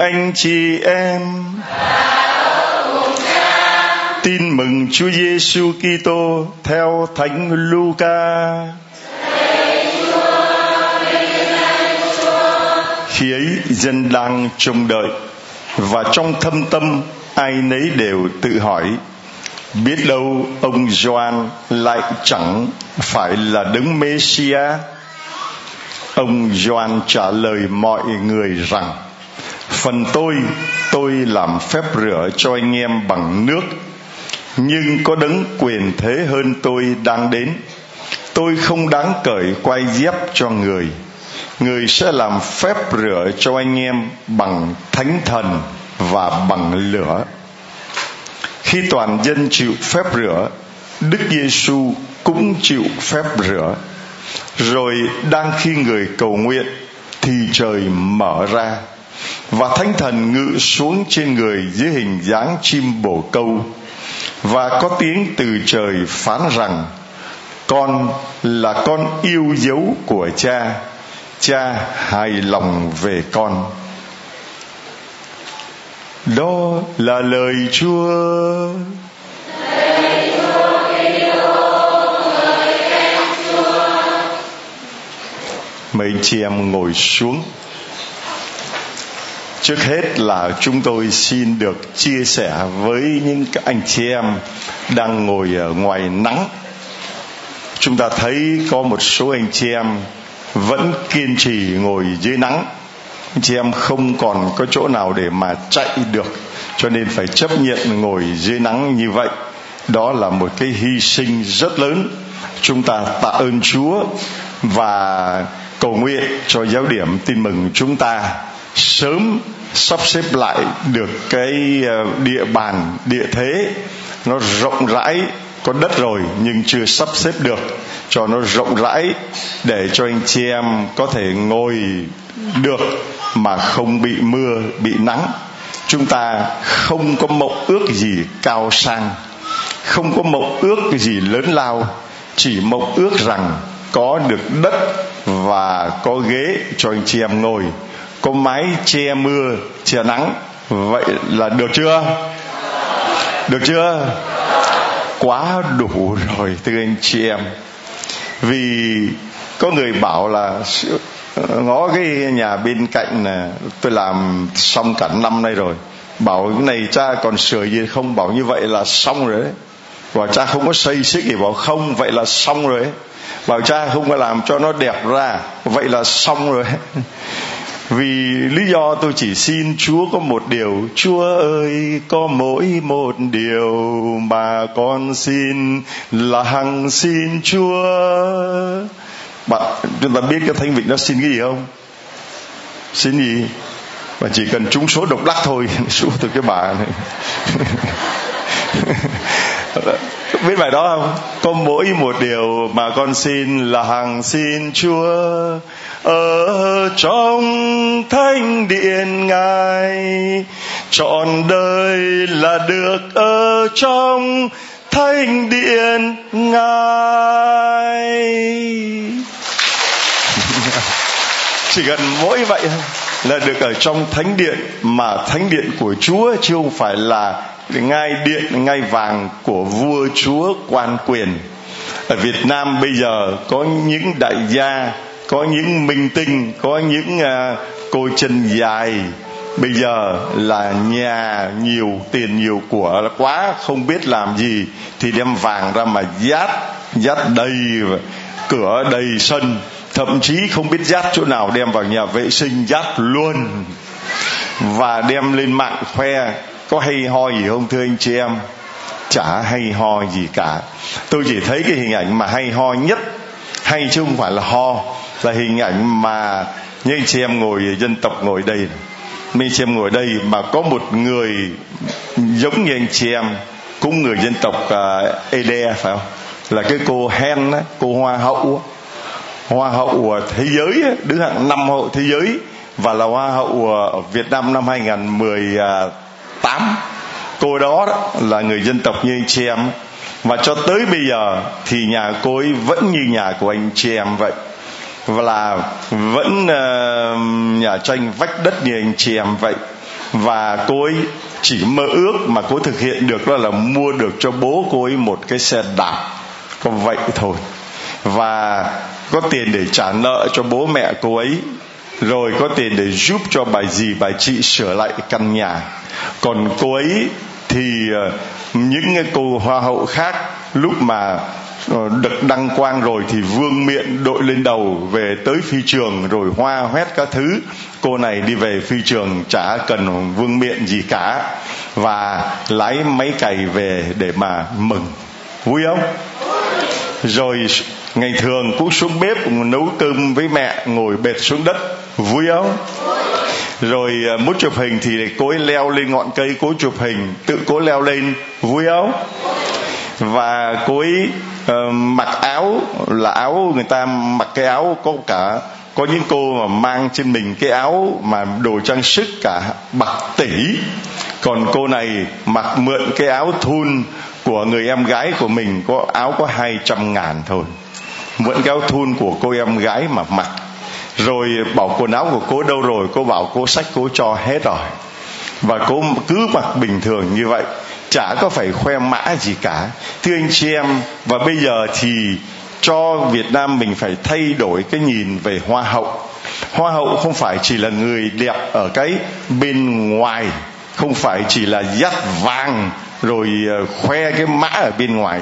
anh chị em tin mừng Chúa Giêsu Kitô theo Thánh Luca. Khi ấy dân đang trông đợi và trong thâm tâm ai nấy đều tự hỏi, biết đâu ông Gioan lại chẳng phải là đấng Mêsia? Ông Gioan trả lời mọi người rằng phần tôi tôi làm phép rửa cho anh em bằng nước. Nhưng có đấng quyền thế hơn tôi đang đến. Tôi không đáng cởi quay dép cho người. Người sẽ làm phép rửa cho anh em bằng thánh thần và bằng lửa. Khi toàn dân chịu phép rửa, đức giêsu cũng chịu phép rửa. Rồi đang khi người cầu nguyện thì trời mở ra và thánh thần ngự xuống trên người dưới hình dáng chim bồ câu. Và có tiếng từ trời phán rằng, con là con yêu dấu của cha cha hài lòng về con. Đó là lời chúa. Mời chị em ngồi xuống trước hết là chúng tôi xin được chia sẻ với những các anh chị em đang ngồi ở ngoài nắng. Chúng ta thấy có một số anh chị em vẫn kiên trì ngồi dưới nắng. Anh chị em không còn có chỗ nào để mà chạy được, cho nên phải chấp nhận ngồi dưới nắng như vậy. Đó là một cái hy sinh rất lớn. Chúng ta tạ ơn chúa và cầu nguyện cho giáo điểm tin mừng chúng ta sớm sắp xếp lại được cái ờ, địa bàn, địa thế. Nó rộng rãi, có đất rồi nhưng chưa sắp xếp được. Cho nó rộng rãi để cho anh chị em có thể ngồi được mà không bị mưa, bị nắng. Chúng ta không có mộng ước gì cao sang, không có mộng ước gì lớn lao. Chỉ mộng ước rằng có được đất và có ghế cho anh chị em ngồi có mái che mưa, che nắng. Vậy là được chưa? Được chưa? Quá đủ rồi, thưa anh chị em. Vì có người bảo là ngó cái nhà bên cạnh là tôi làm xong cả năm nay rồi. Bảo cái này cha còn sửa gì không? Bảo như vậy là xong rồi đấy. Bảo cha không có xây xích gì, bảo không, vậy là xong rồi đấy. Bảo cha không có làm cho nó đẹp ra, vậy là xong rồi vì lý do tôi chỉ xin chúa có một điều. Chúa ơi, có mỗi một điều mà con xin. Là hằng xin chúa. Bạn, chúng ta biết cái thánh vịnh nó xin cái gì không? Xin gì? Và chỉ cần trúng số độc đắc thôi xuống từ cái bà này. Biết bài đó không? Có mỗi một điều mà con xin là hằng xin chúa ở trong thánh điện ngài, trọn đời là được ở trong thánh điện ngài. Chỉ cần mỗi vậy thôi là được ở trong thánh điện, mà thánh điện của chúa chứ không phải là ngai điện, ngai vàng của vua chúa quan quyền. Ở việt nam bây giờ có những đại gia có những minh tinh có những uh, cô chân dài. Bây giờ là nhà nhiều tiền nhiều của quá không biết làm gì thì đem vàng ra mà dát dát đầy cửa đầy sân. Thậm chí không biết dát chỗ nào đem vào nhà vệ sinh dát luôn. Và đem lên mạng khoe có hay ho gì không thưa anh chị em? Chả hay ho gì cả. Tôi chỉ thấy cái hình ảnh mà hay ho nhất hay chứ không phải là ho là hình ảnh mà như anh chị em ngồi dân tộc ngồi đây. Mình anh chị em ngồi đây mà có một người giống như anh chị em cũng người dân tộc à, uh, Ede phải không? Là cái cô Hen á, cô hoa hậu hoa hậu thế giới đứng hạng năm hậu thế giới và là hoa hậu ở Việt Nam năm 2018 cô đó, đó là người dân tộc như anh chị em và cho tới bây giờ thì nhà cô ấy vẫn như nhà của anh chị em vậy. Và là vẫn uh, nhà tranh vách đất như anh chị em vậy. Và cô ấy chỉ mơ ước mà cô thực hiện được đó là mua được cho bố cô ấy một cái xe đạp. Có vậy thôi. Và có tiền để trả nợ cho bố mẹ cô ấy. Rồi có tiền để giúp cho bà dì bà chị sửa lại căn nhà. Còn cô ấy thì ờ, những cái cô hoa hậu khác lúc mà ờ, được đăng quang rồi thì vương miện đội lên đầu về tới phi trường rồi hoa hoét các thứ. Cô này đi về phi trường chả cần vương miện gì cả và lái máy cày về để mà mừng. Vui không? Rồi ngày thường cũng xuống bếp nấu cơm với mẹ ngồi bệt xuống đất. Vui không? Rồi à, muốn chụp hình thì cố ấy leo lên ngọn cây cố chụp hình tự cố leo lên vui không? Và cô ấy uh, mặc áo là áo người ta mặc cái áo có cả có những cô mà mang trên mình cái áo mà đồ trang sức cả bạc tỷ. Còn cô này mặc mượn cái áo thun của người em gái của mình có áo có hai trăm ngàn thôi. Mượn cái áo thun của cô em gái mà mặc rồi bảo quần áo của cô đâu rồi? Cô bảo cô sách cô cho hết rồi. Và cô cứ mặc bình thường như vậy. Chả có phải khoe mã gì cả. Thưa anh chị em, và bây giờ thì cho Việt Nam mình phải thay đổi cái nhìn về hoa hậu. Hoa hậu không phải chỉ là người đẹp ở cái bên ngoài, không phải chỉ là dắt vàng rồi ờ, khoe cái mã ở bên ngoài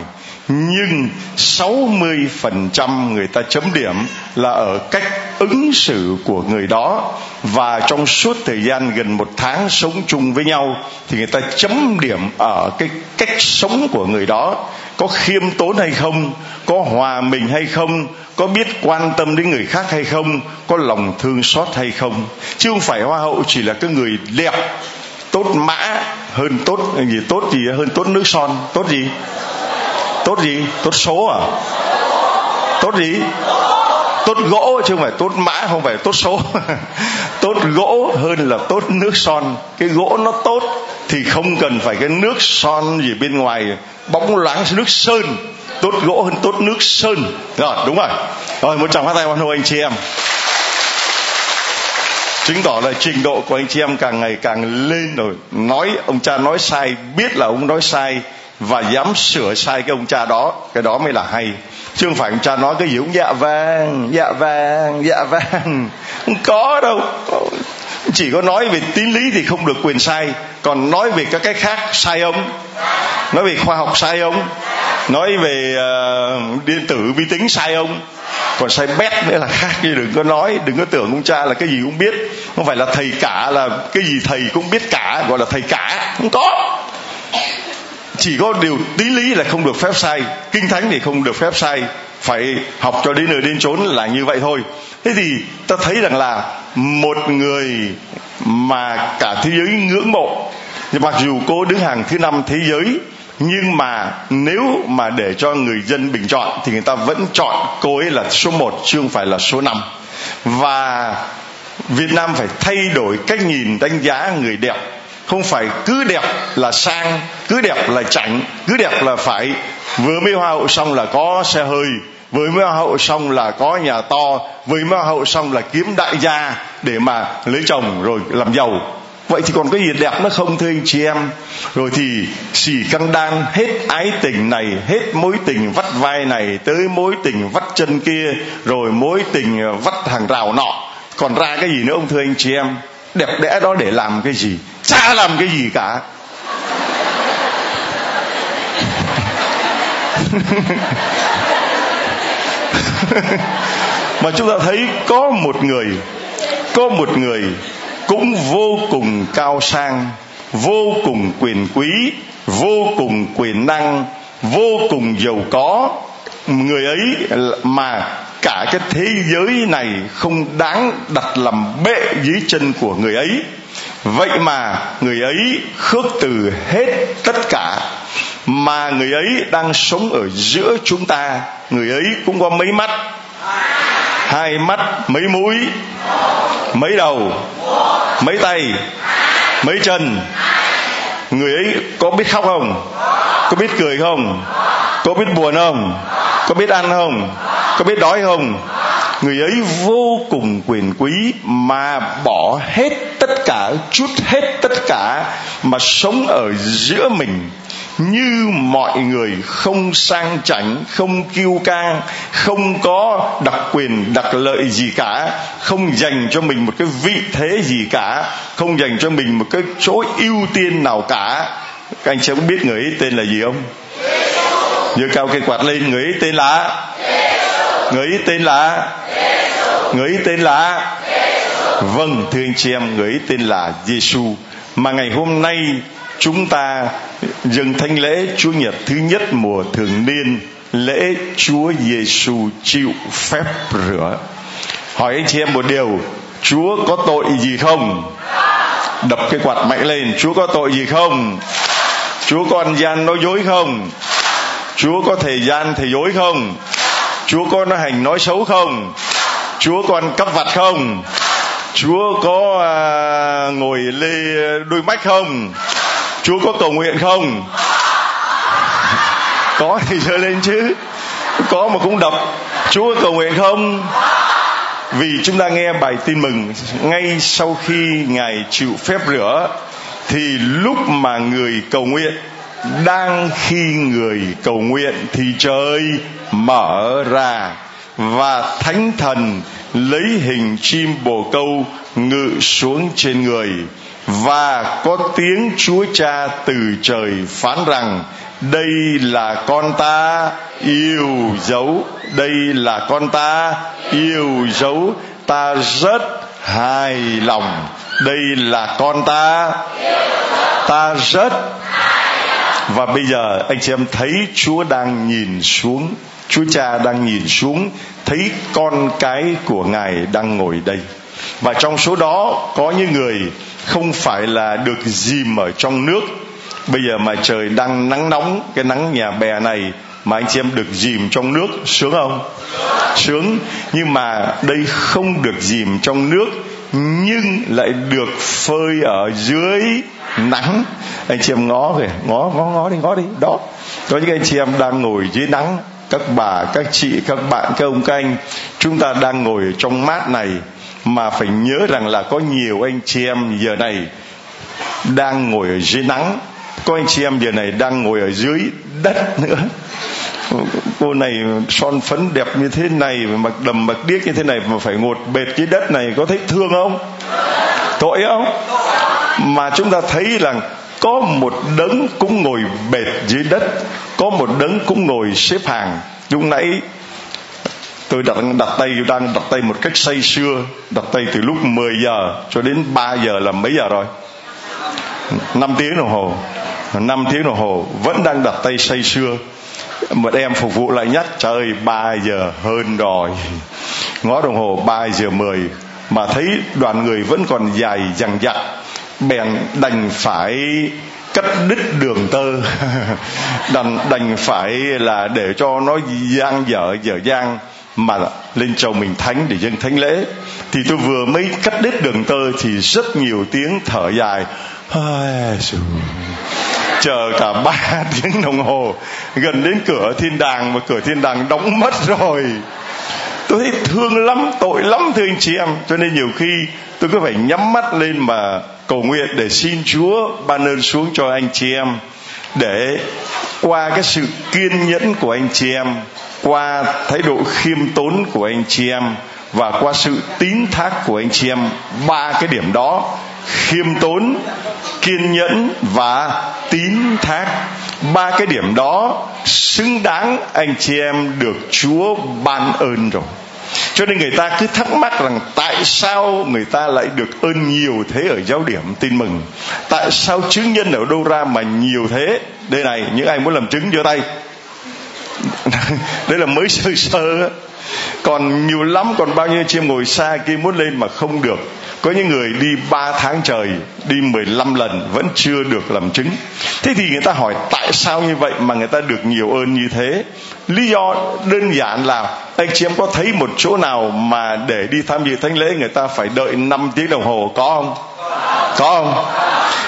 nhưng 60% người ta chấm điểm là ở cách ứng xử của người đó. Và trong suốt thời gian gần một tháng sống chung với nhau, thì người ta chấm điểm ở cái cách sống của người đó. Có khiêm tốn hay không, có hòa mình hay không, có biết quan tâm đến người khác hay không, có lòng thương xót hay không. Chứ không phải hoa hậu chỉ là cái người đẹp, tốt mã, hơn tốt, gì tốt gì, hơn tốt nước son, tốt gì? Tốt gì? Tốt số à? Tốt gì? Tốt gỗ chứ không phải tốt mã, không phải tốt số tốt gỗ hơn là tốt nước son. Cái gỗ nó tốt thì không cần phải cái nước son gì bên ngoài. Bóng loáng nước sơn. Tốt gỗ hơn tốt nước sơn. Rồi, đúng rồi. Rồi, một tràng phát tay hoan hô anh chị em. Chứng tỏ là trình độ của anh chị em càng ngày càng lên rồi. Nói, ông cha nói sai, biết là ông nói sai và dám sửa sai cái ông cha đó cái đó mới là hay. Chứ không phải ông cha nói cái gì cũng dạ vàng dạ vàng dạ vàng không có đâu. Chỉ có nói về tín lý thì không được quyền sai. Còn nói về các cái khác sai ông nói về khoa học sai ông nói về uh, điện tử vi tính sai ông còn sai bét nữa là khác chứ đừng có nói đừng có tưởng ông cha là cái gì cũng biết. Không phải là thầy cả là cái gì thầy cũng biết cả gọi là thầy cả. Không có chỉ có điều tí lý là không được phép sai, kinh thánh thì không được phép sai. Phải học cho đến nơi đến chốn là như vậy thôi. Thế thì ta thấy rằng là một người mà cả thế giới ngưỡng mộ, mặc dù cô đứng hàng thứ năm thế giới, nhưng mà nếu mà để cho người dân bình chọn thì người ta vẫn chọn cô ấy là số một, chứ không phải là số năm. Và Việt Nam phải thay đổi cách nhìn, đánh giá người đẹp không phải cứ đẹp là sang, cứ đẹp là chảnh, cứ đẹp là phải. Vừa mới hoa hậu xong là có xe hơi vừa mới hoa hậu xong là có nhà to vừa mới hoa hậu xong là kiếm đại gia để mà lấy chồng rồi làm giàu. Vậy thì còn cái gì đẹp nó không, thưa anh chị em? Rồi thì xì căng đan, hết ái tình này, hết mối tình vắt vai này, tới mối tình vắt chân kia, rồi mối tình vắt hàng rào nọ. Còn ra cái gì nữa ông thưa anh chị em? Đẹp đẽ đó để làm cái gì? Chả làm cái gì cả. Mà chúng ta thấy có một người, có một người cũng vô cùng cao sang, vô cùng quyền quý, vô cùng quyền năng, vô cùng giàu có. Người ấy mà cả cái thế giới này không đáng đặt làm bệ dưới chân của người ấy vậy mà người ấy khước từ hết tất cả mà người ấy đang sống ở giữa chúng ta. Người ấy cũng có mấy mắt? Hai mắt, mấy mũi? Mấy đầu? Mấy tay? Mấy chân? Người ấy có biết khóc không? Có biết cười không? Có biết buồn không? Có biết ăn không? Có biết đói không? Người ấy vô cùng quyền quý mà bỏ hết tất cả, chút hết tất cả mà sống ở giữa mình. Như mọi người không sang chảnh, không kiêu căng, không có đặc quyền, đặc lợi gì cả, không dành cho mình một cái vị thế gì cả, không dành cho mình một cái chỗ ưu tiên nào cả các anh chị có biết người ấy tên là gì không giơ cao cây quạt lên người ấy tên là người ấy tên là người ấy tên là vâng thưa anh chị em người ấy tên là Giêsu mà ngày hôm nay chúng ta dừng thánh lễ Chúa Nhật thứ nhất mùa thường niên lễ Chúa Giêsu chịu phép rửa. Hỏi anh chị em một điều, Chúa có tội gì không? Đập cái quạt mạnh lên, Chúa có tội gì không? Chúa có ăn gian nói dối không? Chúa có thời gian thì dối không? Chúa có nói hành nói xấu không? Chúa có ăn cắp vặt không? Chúa có à, ngồi lê đôi mắt không? Chúa có cầu nguyện không? Có thì giơ lên chứ. Có mà cũng đập. Chúa có cầu nguyện không? Vì chúng ta nghe bài tin mừng ngay sau khi Ngài chịu phép rửa thì lúc mà người cầu nguyện, đang khi người cầu nguyện thì trời mở ra và thánh thần lấy hình chim bồ câu ngự xuống trên người. Và có tiếng Chúa Cha từ trời phán rằng, đây là con ta yêu dấu, đây là con ta yêu dấu, ta rất hài lòng đây là con ta. Ta rất và bây giờ anh chị em thấy Chúa đang nhìn xuống. Chúa Cha đang nhìn xuống. Thấy con cái của Ngài đang ngồi đây. Và trong số đó, có những người không phải là được dìm ở trong nước. Bây giờ mà trời đang nắng nóng, cái nắng nhà bè này mà anh chị em được dìm trong nước, sướng không? Sướng. Nhưng mà đây không được dìm trong nước nhưng lại được phơi ở dưới nắng. Anh chị em ngó kìa ngó ngó ngó đi ngó đi. Đó. Có những anh chị em đang ngồi dưới nắng. Các bà, các chị, các bạn, các ông, các anh, chúng ta đang ngồi trong mát này mà phải nhớ rằng là có nhiều anh chị em giờ này đang ngồi ở dưới nắng. Có anh chị em giờ này đang ngồi ở dưới đất nữa cô này son phấn đẹp như thế này, mặc đầm, mặc điếc như thế này mà phải ngột bệt dưới đất này, có thấy thương không? Tội không? Mà chúng ta thấy rằng có một đấng cũng ngồi bệt dưới đất, có một đấng cũng ngồi xếp hàng. Lúc nãy tôi đặt đặt tay đang đặt tay một cách say sưa, đặt tay từ lúc 10 giờ cho đến 3 giờ là mấy giờ rồi? 5 tiếng đồng hồ. 5 tiếng đồng hồ, vẫn đang đặt tay say sưa một em phục vụ lại nhất. Trời 3 giờ hơn rồi. Ngó đồng hồ 3 giờ 10 mà thấy đoàn người vẫn còn dài dằng dặc, bèn đành phải cắt đứt đường tơ. Đành đành phải là để cho nó giang dở dở giang mà lên chầu mình thánh để dân thánh lễ. Thì tôi vừa mới cắt đứt đường tơ thì rất nhiều tiếng thở dài chờ cả ba tiếng đồng hồ, gần đến cửa thiên đàng mà cửa thiên đàng đóng mất rồi. Tôi thấy thương lắm, tội lắm, thưa anh chị em. Cho nên nhiều khi tôi cứ phải nhắm mắt lên mà cầu nguyện để xin chúa ban ơn xuống cho anh chị em. Để qua cái sự kiên nhẫn của anh chị em, qua thái độ khiêm tốn của anh chị em và qua sự tín thác của anh chị em, ba cái điểm đó khiêm tốn, kiên nhẫn và tín thác. Ba cái điểm đó xứng đáng anh chị em được chúa ban ơn rồi. Cho nên người ta cứ thắc mắc rằng tại sao người ta lại được ơn nhiều thế ở giáo điểm? Tin mừng. Tại sao chứng nhân ở đâu ra mà nhiều thế? Đây này, những ai muốn làm chứng giơ tay. Đây là mới sơ sơ còn nhiều lắm, còn bao nhiêu chim ngồi xa kia muốn lên mà không được có những người đi 3 tháng trời, đi 15 lần vẫn chưa được làm chứng. Thế thì người ta hỏi tại sao như vậy mà người ta được nhiều ơn như thế? Lý do đơn giản là anh chị em có thấy một chỗ nào mà để đi tham dự thánh lễ người ta phải đợi 5 tiếng đồng hồ, có không? Có không?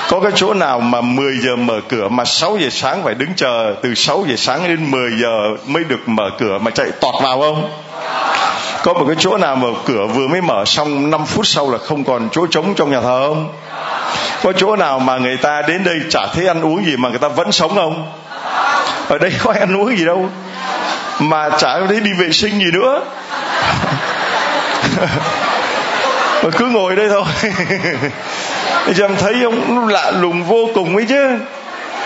Có cái chỗ nào mà 10 giờ mở cửa mà 6 giờ sáng phải đứng chờ, từ 6 giờ sáng đến 10 giờ mới được mở cửa mà chạy tọt vào không? Có một cái chỗ nào mà cửa vừa mới mở xong 5 phút sau là không còn chỗ trống trong nhà thờ không? Có chỗ nào mà người ta đến đây chả thấy ăn uống gì mà người ta vẫn sống không? Ở đây có ăn uống gì đâu. Mà chả thấy đi vệ sinh gì nữa. Mà cứ ngồi đây thôi. Chứ em thấy ông lạ lùng vô cùng ấy chứ.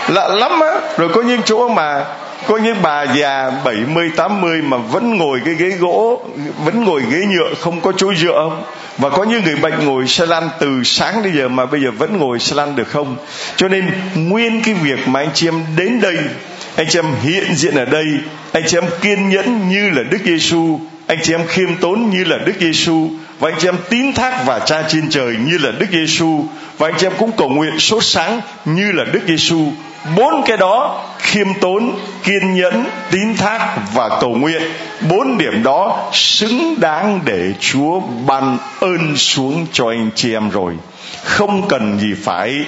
Lạ lắm á. Rồi có những chỗ mà có những bà già 70 80 mà vẫn ngồi cái ghế gỗ, vẫn ngồi ghế nhựa, không có chỗ dựa không? Và có những người bệnh ngồi xe lăn từ sáng đến giờ mà bây giờ vẫn ngồi xe lăn được không? Cho nên nguyên cái việc mà anh chị em đến đây, anh chị em hiện diện ở đây, anh chị em kiên nhẫn như là Đức Giêsu anh chị em khiêm tốn như là Đức Giêsu và anh chị em tín thác và cha trên trời như là Đức Giêsu và anh chị em cũng cầu nguyện sốt sáng như là Đức Giêsu bốn cái đó khiêm tốn, kiên nhẫn, tín thác và cầu nguyện. Bốn điểm đó xứng đáng để chúa ban ơn xuống cho anh chị em rồi. Không cần gì phải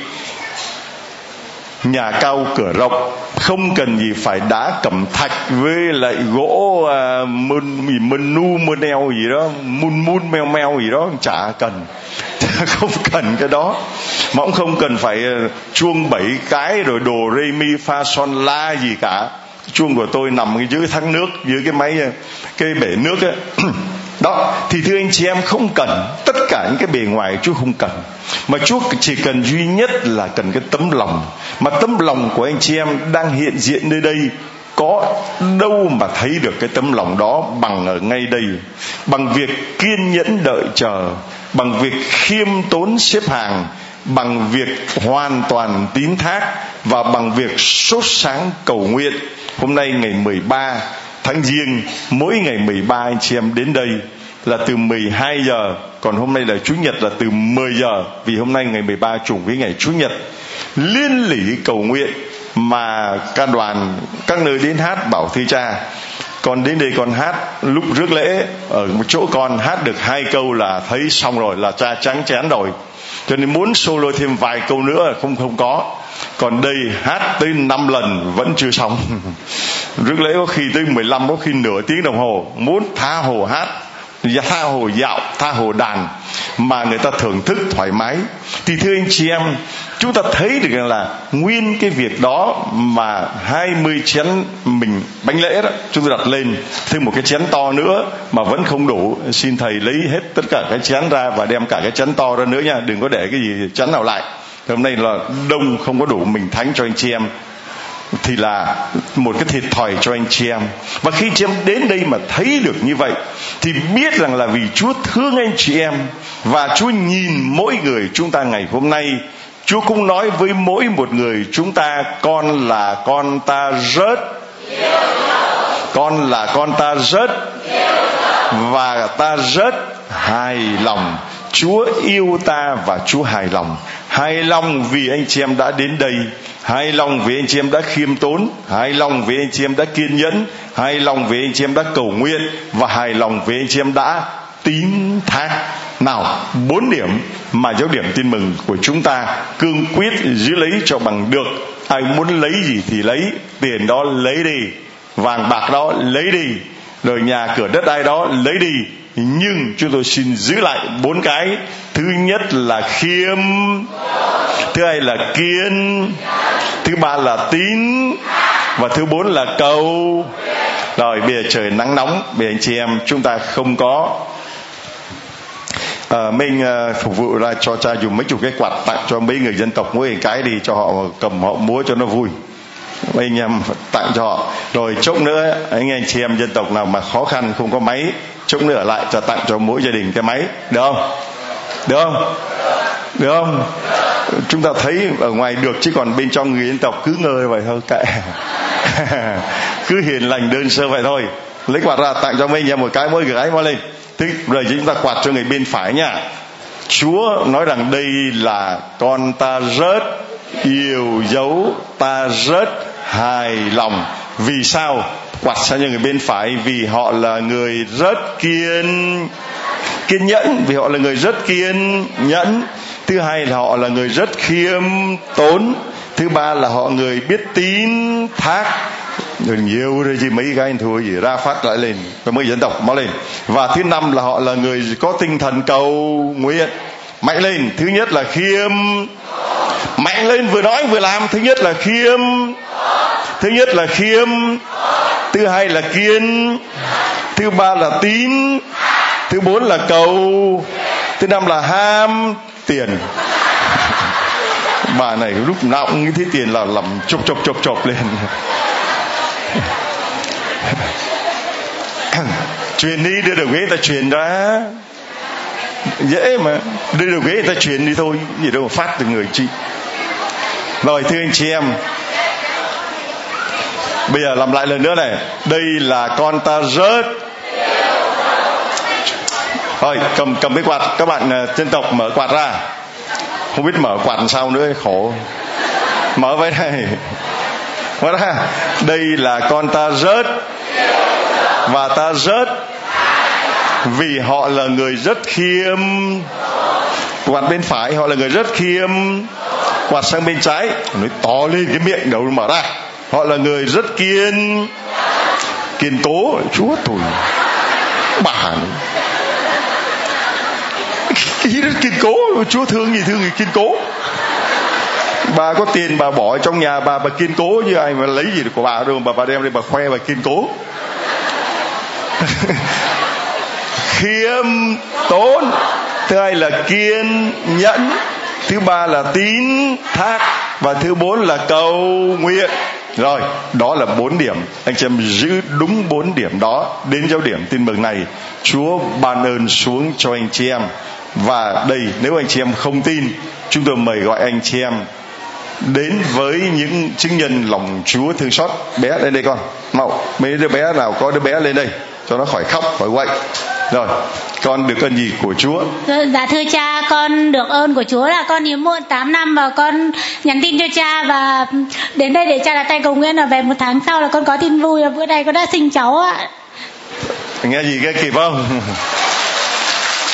nhà cao cửa rộng không cần gì phải đá cẩm thạch với lại gỗ à, mơn gì mơn nu mơn eo gì đó mun mun meo meo gì đó chả cần. Không cần cái đó. Mà cũng không cần phải à, chuông bảy cái rồi đồ rê mi pha son la gì cả. Chuông của tôi nằm dưới thác nước dưới cái máy à, cái bể nước ấy đó, thì thưa anh chị em, không cần tất cả những cái bề ngoài chúa không cần. Mà chúa chỉ cần duy nhất là cần cái tấm lòng. Mà tấm lòng của anh chị em đang hiện diện nơi đây, có đâu mà thấy được cái tấm lòng đó bằng ở ngay đây. Bằng việc kiên nhẫn đợi chờ, bằng việc khiêm tốn xếp hàng, bằng việc hoàn toàn tín thác và bằng việc sốt sáng cầu nguyện. Hôm nay ngày 13 tháng giêng, mỗi ngày 13 anh chị em đến đây là từ 12 giờ, còn hôm nay là chủ nhật là từ 10 giờ, vì hôm nay ngày 13 trùng với ngày chủ nhật. Liên lỉ cầu nguyện mà ca đoàn các nơi đến hát bảo thi cha. Con đến đây con hát lúc rước lễ, ở một chỗ con hát được hai câu là thấy xong rồi, là cha trắng chén rồi. Cho nên muốn solo thêm vài câu nữa không không có còn đây, hát tới 5 lần vẫn chưa xong. Rước lễ có khi tới 15 có khi nửa tiếng đồng hồ. Muốn tha hồ hát dạ, tha hồ dạo, tha hồ đàn mà người ta thưởng thức thoải mái. Thì thưa anh chị em, chúng ta thấy được rằng là nguyên cái việc đó mà 20 chén mình bánh lễ đó, chúng tôi đặt lên. Thêm một cái chén to nữa mà vẫn không đủ. Xin thầy lấy hết tất cả cái chén ra và đem cả cái chén to ra nữa nha. Đừng có để cái gì chén nào lại hôm nay là đông không có đủ mình thánh cho anh chị em, thì là một cái thiệt thòi cho anh chị em. Và khi chị em đến đây mà thấy được như vậy, thì biết rằng là vì Chúa thương anh chị em, và Chúa nhìn mỗi người chúng ta ngày hôm nay. Chúa cũng nói với mỗi một người, chúng ta, con là con ta rất con là con ta rất và ta rất hài lòng. Chúa yêu ta và Chúa hài lòng hài lòng vì anh chị em đã đến đây. Hài lòng vì anh chị em đã khiêm tốn. Hài lòng vì anh chị em đã kiên nhẫn. Hài lòng vì anh chị em đã cầu nguyện. Và hài lòng vì anh chị em đã tín thác. Nào, bốn điểm mà giáo điểm tin mừng của chúng ta. Cương quyết giữ lấy cho bằng được. Ai muốn lấy gì thì lấy. Tiền đó lấy đi. Vàng bạc đó lấy đi. Rồi nhà cửa đất ai đó lấy đi nhưng chúng tôi xin giữ lại bốn cái. Thứ nhất là khiêm. Thứ hai là kiên. Thứ ba là tín. Và thứ bốn là cầu. Rồi bây giờ trời nắng nóng. Bây giờ anh chị em chúng ta không có à, mình à, phục vụ ra cho cha dùng mấy chục cái quạt tặng cho mấy người dân tộc mỗi cái đi cho họ cầm họ múa cho nó vui anh em tặng cho họ. Rồi chốc nữa, anh em chị em dân tộc nào mà khó khăn, không có máy, chốc nữa lại cho tặng cho mỗi gia đình cái máy. Được không? Được không? Được không? Chúng ta thấy ở ngoài được, chứ còn bên trong người dân tộc cứ ngơi vậy thôi, kệ. Cứ hiền lành đơn sơ vậy thôi. Lấy quạt ra tặng cho mình anh em một cái, mỗi người ấy lên. Thế rồi chúng ta quạt cho người bên phải nha. Chúa nói rằng đây là con ta rớt yêu dấu ta rất hài lòng. Vì sao? Quạt sang cho người bên phải. Vì họ là người rất kiên kiên nhẫn. Vì họ là người rất kiên nhẫn. Thứ hai là họ là người rất khiêm tốn. Thứ ba là họ người biết tín thác. Rồi nhiều rồi gì mấy cái anh thua gì, ra phát lại lên. Và mới dân tộc mau lên. Và thứ năm là họ là người có tinh thần cầu nguyện. Mạnh lên. Thứ nhất là khiêm mạnh lên vừa nói vừa làm. Thứ nhất là khiêm. Thứ nhất là khiêm. Thứ hai là kiên. Thứ ba là tín. Thứ bốn là cầu. Thứ năm là ham, tiền. Bà này lúc nào cũng nghĩ thấy tiền là làm chộp chộp chộp chộp lên. Truyền đi đưa được ghế ta truyền ra. Dễ mà. Đưa được ghế ta truyền đi thôi. Gì đâu mà phát từ người chị rồi, thưa anh chị em, bây giờ làm lại lần nữa này. Đây là con ta rớt. Thôi, cầm cầm cái quạt, các bạn ờ, dân tộc mở quạt ra. Không biết mở quạt làm sao nữa, khổ. Mở với đây mở ra. Đây là con ta rớt. Và ta rớt vì họ là người rất khiêm. Quạt bên phải, họ là người rất khiêm quạt sang bên trái. Nói to lên cái miệng đầu mở ra. Họ là người rất kiên kiên cố. Chúa tôi, bà cái rất kiên cố? Chúa thương gì thương gì kiên cố? Bà có tiền bà bỏ trong nhà bà bà kiên cố như ai mà lấy gì của bà đâu. Bà bà đem đi bà khoe bà kiên cố. Khiêm tốn thứ hai là kiên nhẫn thứ ba là tín thác và thứ bốn là cầu nguyện. Rồi, đó là bốn điểm. Anh chị em giữ đúng bốn điểm đó. Đến giáo điểm tin mừng này, chúa ban ơn xuống cho anh chị em. Và đây, nếu anh chị em không tin, chúng tôi mời gọi anh chị em đến với những chứng nhân lòng Chúa thương xót. Bé lên đây con. Mau, mấy đứa bé nào có đứa bé lên đây, cho nó khỏi khóc, khỏi quậy rồi con được ơn gì của Chúa? Dạ thưa cha con được ơn của Chúa là con hiếm muộn 8 năm và con nhắn tin cho cha và đến đây để cha đặt tay cầu nguyện là về một tháng sau là con có tin vui là bữa nay con đã sinh cháu ạ. Nghe gì cái kịp không?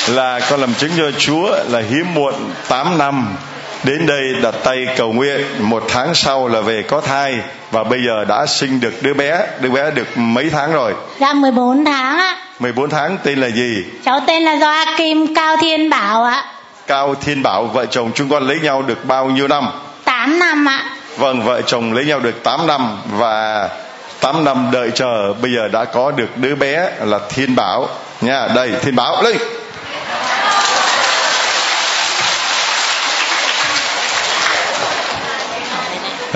Là con làm chứng cho Chúa là hiếm muộn 8 năm đến đây đặt tay cầu nguyện một tháng sau là về có thai và bây giờ đã sinh được đứa bé đứa bé được mấy tháng rồi? Dạ 14 tháng ạ. 14 tháng tên là gì? Cháu tên là do Kim Cao Thiên Bảo ạ. Cao Thiên Bảo vợ chồng chúng con lấy nhau được bao nhiêu năm? 8 năm ạ. Vâng vợ chồng lấy nhau được 8 năm và 8 năm đợi chờ bây giờ đã có được đứa bé là Thiên Bảo. Nha đây Thiên Bảo lên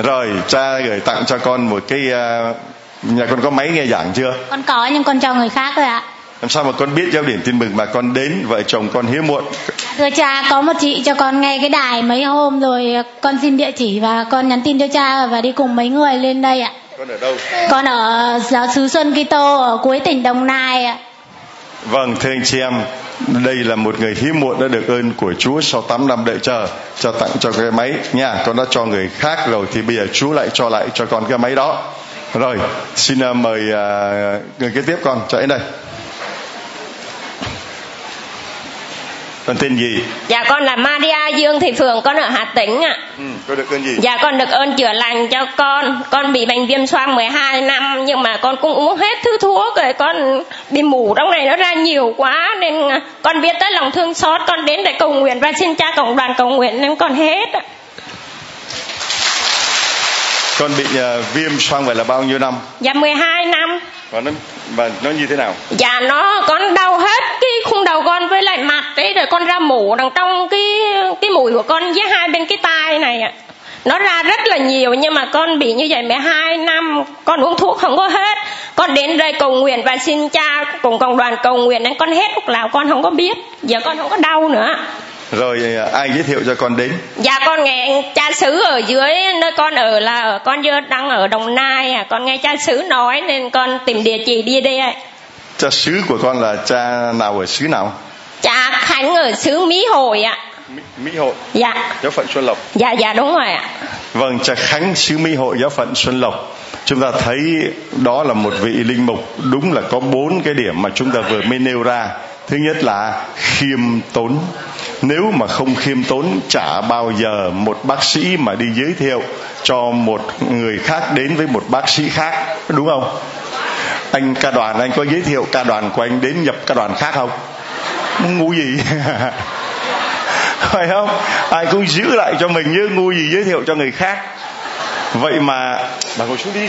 rồi cha gửi tặng cho con một cái uh, nhà con có máy nghe giảng chưa? Con có nhưng con cho người khác rồi ạ. Làm sao mà con biết giáo điểm tin mừng mà con đến vợ chồng con hiếm muộn? Thưa cha có một chị cho con nghe cái đài mấy hôm rồi con xin địa chỉ và con nhắn tin cho cha và đi cùng mấy người lên đây ạ. Con ở đâu? Con ở giáo sứ Xuân Kitô ở cuối tỉnh Đồng Nai ạ Vâng, thưa anh chị em, đây là một người hiếm muộn đã được ơn của Chúa sau 8 năm đợi chờ cho tặng cho cái máy nha. Con đã cho người khác rồi thì bây giờ Chúa lại cho lại cho con cái máy đó. Rồi, xin à, mời uh, người kế tiếp con chạy đến đây. Con tên gì? Dạ con là Maria Dương Thị Phượng, con ở Hà Tĩnh ạ. Ừ, con được ơn gì? Dạ con được ơn chữa lành cho con. Con bị bệnh viêm xoang 12 năm nhưng mà con cũng uống hết thứ thuốc rồi con bị mủ trong này nó ra nhiều quá nên con biết tới lòng thương xót con đến để cầu nguyện và xin cha cộng đoàn cầu nguyện nên con hết ạ. Con bị uh, viêm xoang vậy là bao nhiêu năm? Dạ 12 năm. Và nó và nó như thế nào? Dạ nó con đau hết cái khung đầu con với lại mặt ấy rồi con ra mủ đằng trong cái cái mũi của con với hai bên cái tai này ạ. Nó ra rất là nhiều nhưng mà con bị như vậy 12 năm con uống thuốc không có hết. Con đến đây cầu nguyện và xin cha cùng cộng đoàn cầu nguyện nên con hết lúc nào con không có biết. Giờ con không có đau nữa. Rồi uh, ai giới thiệu cho con đến? Dạ con nghe cha xứ ở dưới nơi con ở là ở con dơ đang ở Đồng Nai à. Con nghe cha xứ nói nên con tìm địa chỉ đi đây ạ. Cha xứ của con là cha nào ở xứ nào? Cha Khánh ở xứ Mỹ Hội ạ. Mỹ, Mỹ Hội. Dạ. Giáo phận Xuân Lộc. Dạ dạ đúng rồi ạ. Vâng, cha Khánh xứ Mỹ Hội giáo phận Xuân Lộc. Chúng ta thấy đó là một vị linh mục đúng là có bốn cái điểm mà chúng ta vừa mới nêu ra. Thứ nhất là khiêm tốn. Nếu mà không khiêm tốn chả bao giờ một bác sĩ mà đi giới thiệu cho một người khác đến với một bác sĩ khác đúng không? Anh ca đoàn anh có giới thiệu ca đoàn của anh đến nhập ca đoàn khác không? Ngu gì? Phải không? Ai cũng giữ lại cho mình như ngu gì giới thiệu cho người khác. Vậy mà bà ngồi xuống đi.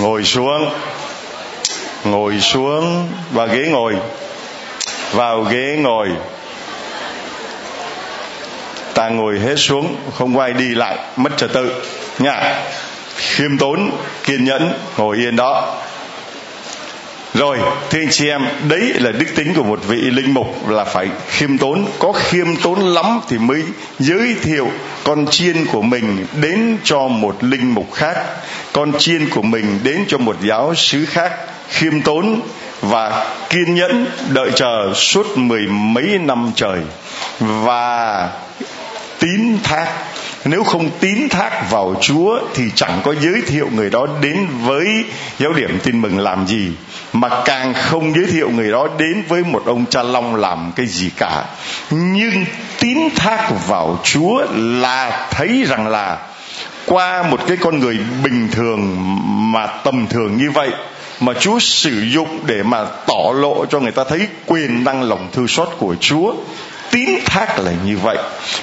Ngồi xuống. Ngồi xuống. Và ghế ngồi vào ghế ngồi. Ta ngồi hết xuống, không quay đi lại, mất trật tự nha khiêm tốn, kiên nhẫn, ngồi yên đó. Rồi, thưa anh chị em, đấy là đức tính của một vị linh mục là phải khiêm tốn. Có khiêm tốn lắm thì mới giới thiệu con chiên của mình đến cho một linh mục khác, con chiên của mình đến cho một giáo sứ khác. Khiêm tốn và kiên nhẫn đợi chờ suốt mười mấy năm trời. Và tín thác, nếu không tín thác vào chúa thì chẳng có giới thiệu người đó đến với giáo điểm tin mừng làm gì, mà càng không giới thiệu người đó đến với một ông cha long làm cái gì cả. Nhưng tín thác vào chúa là thấy rằng là qua một cái con người bình thường mà tầm thường như vậy mà Chúa sử dụng để mà tỏ lộ cho người ta thấy quyền năng lòng thương xót của Chúa. Tín thác là như vậy.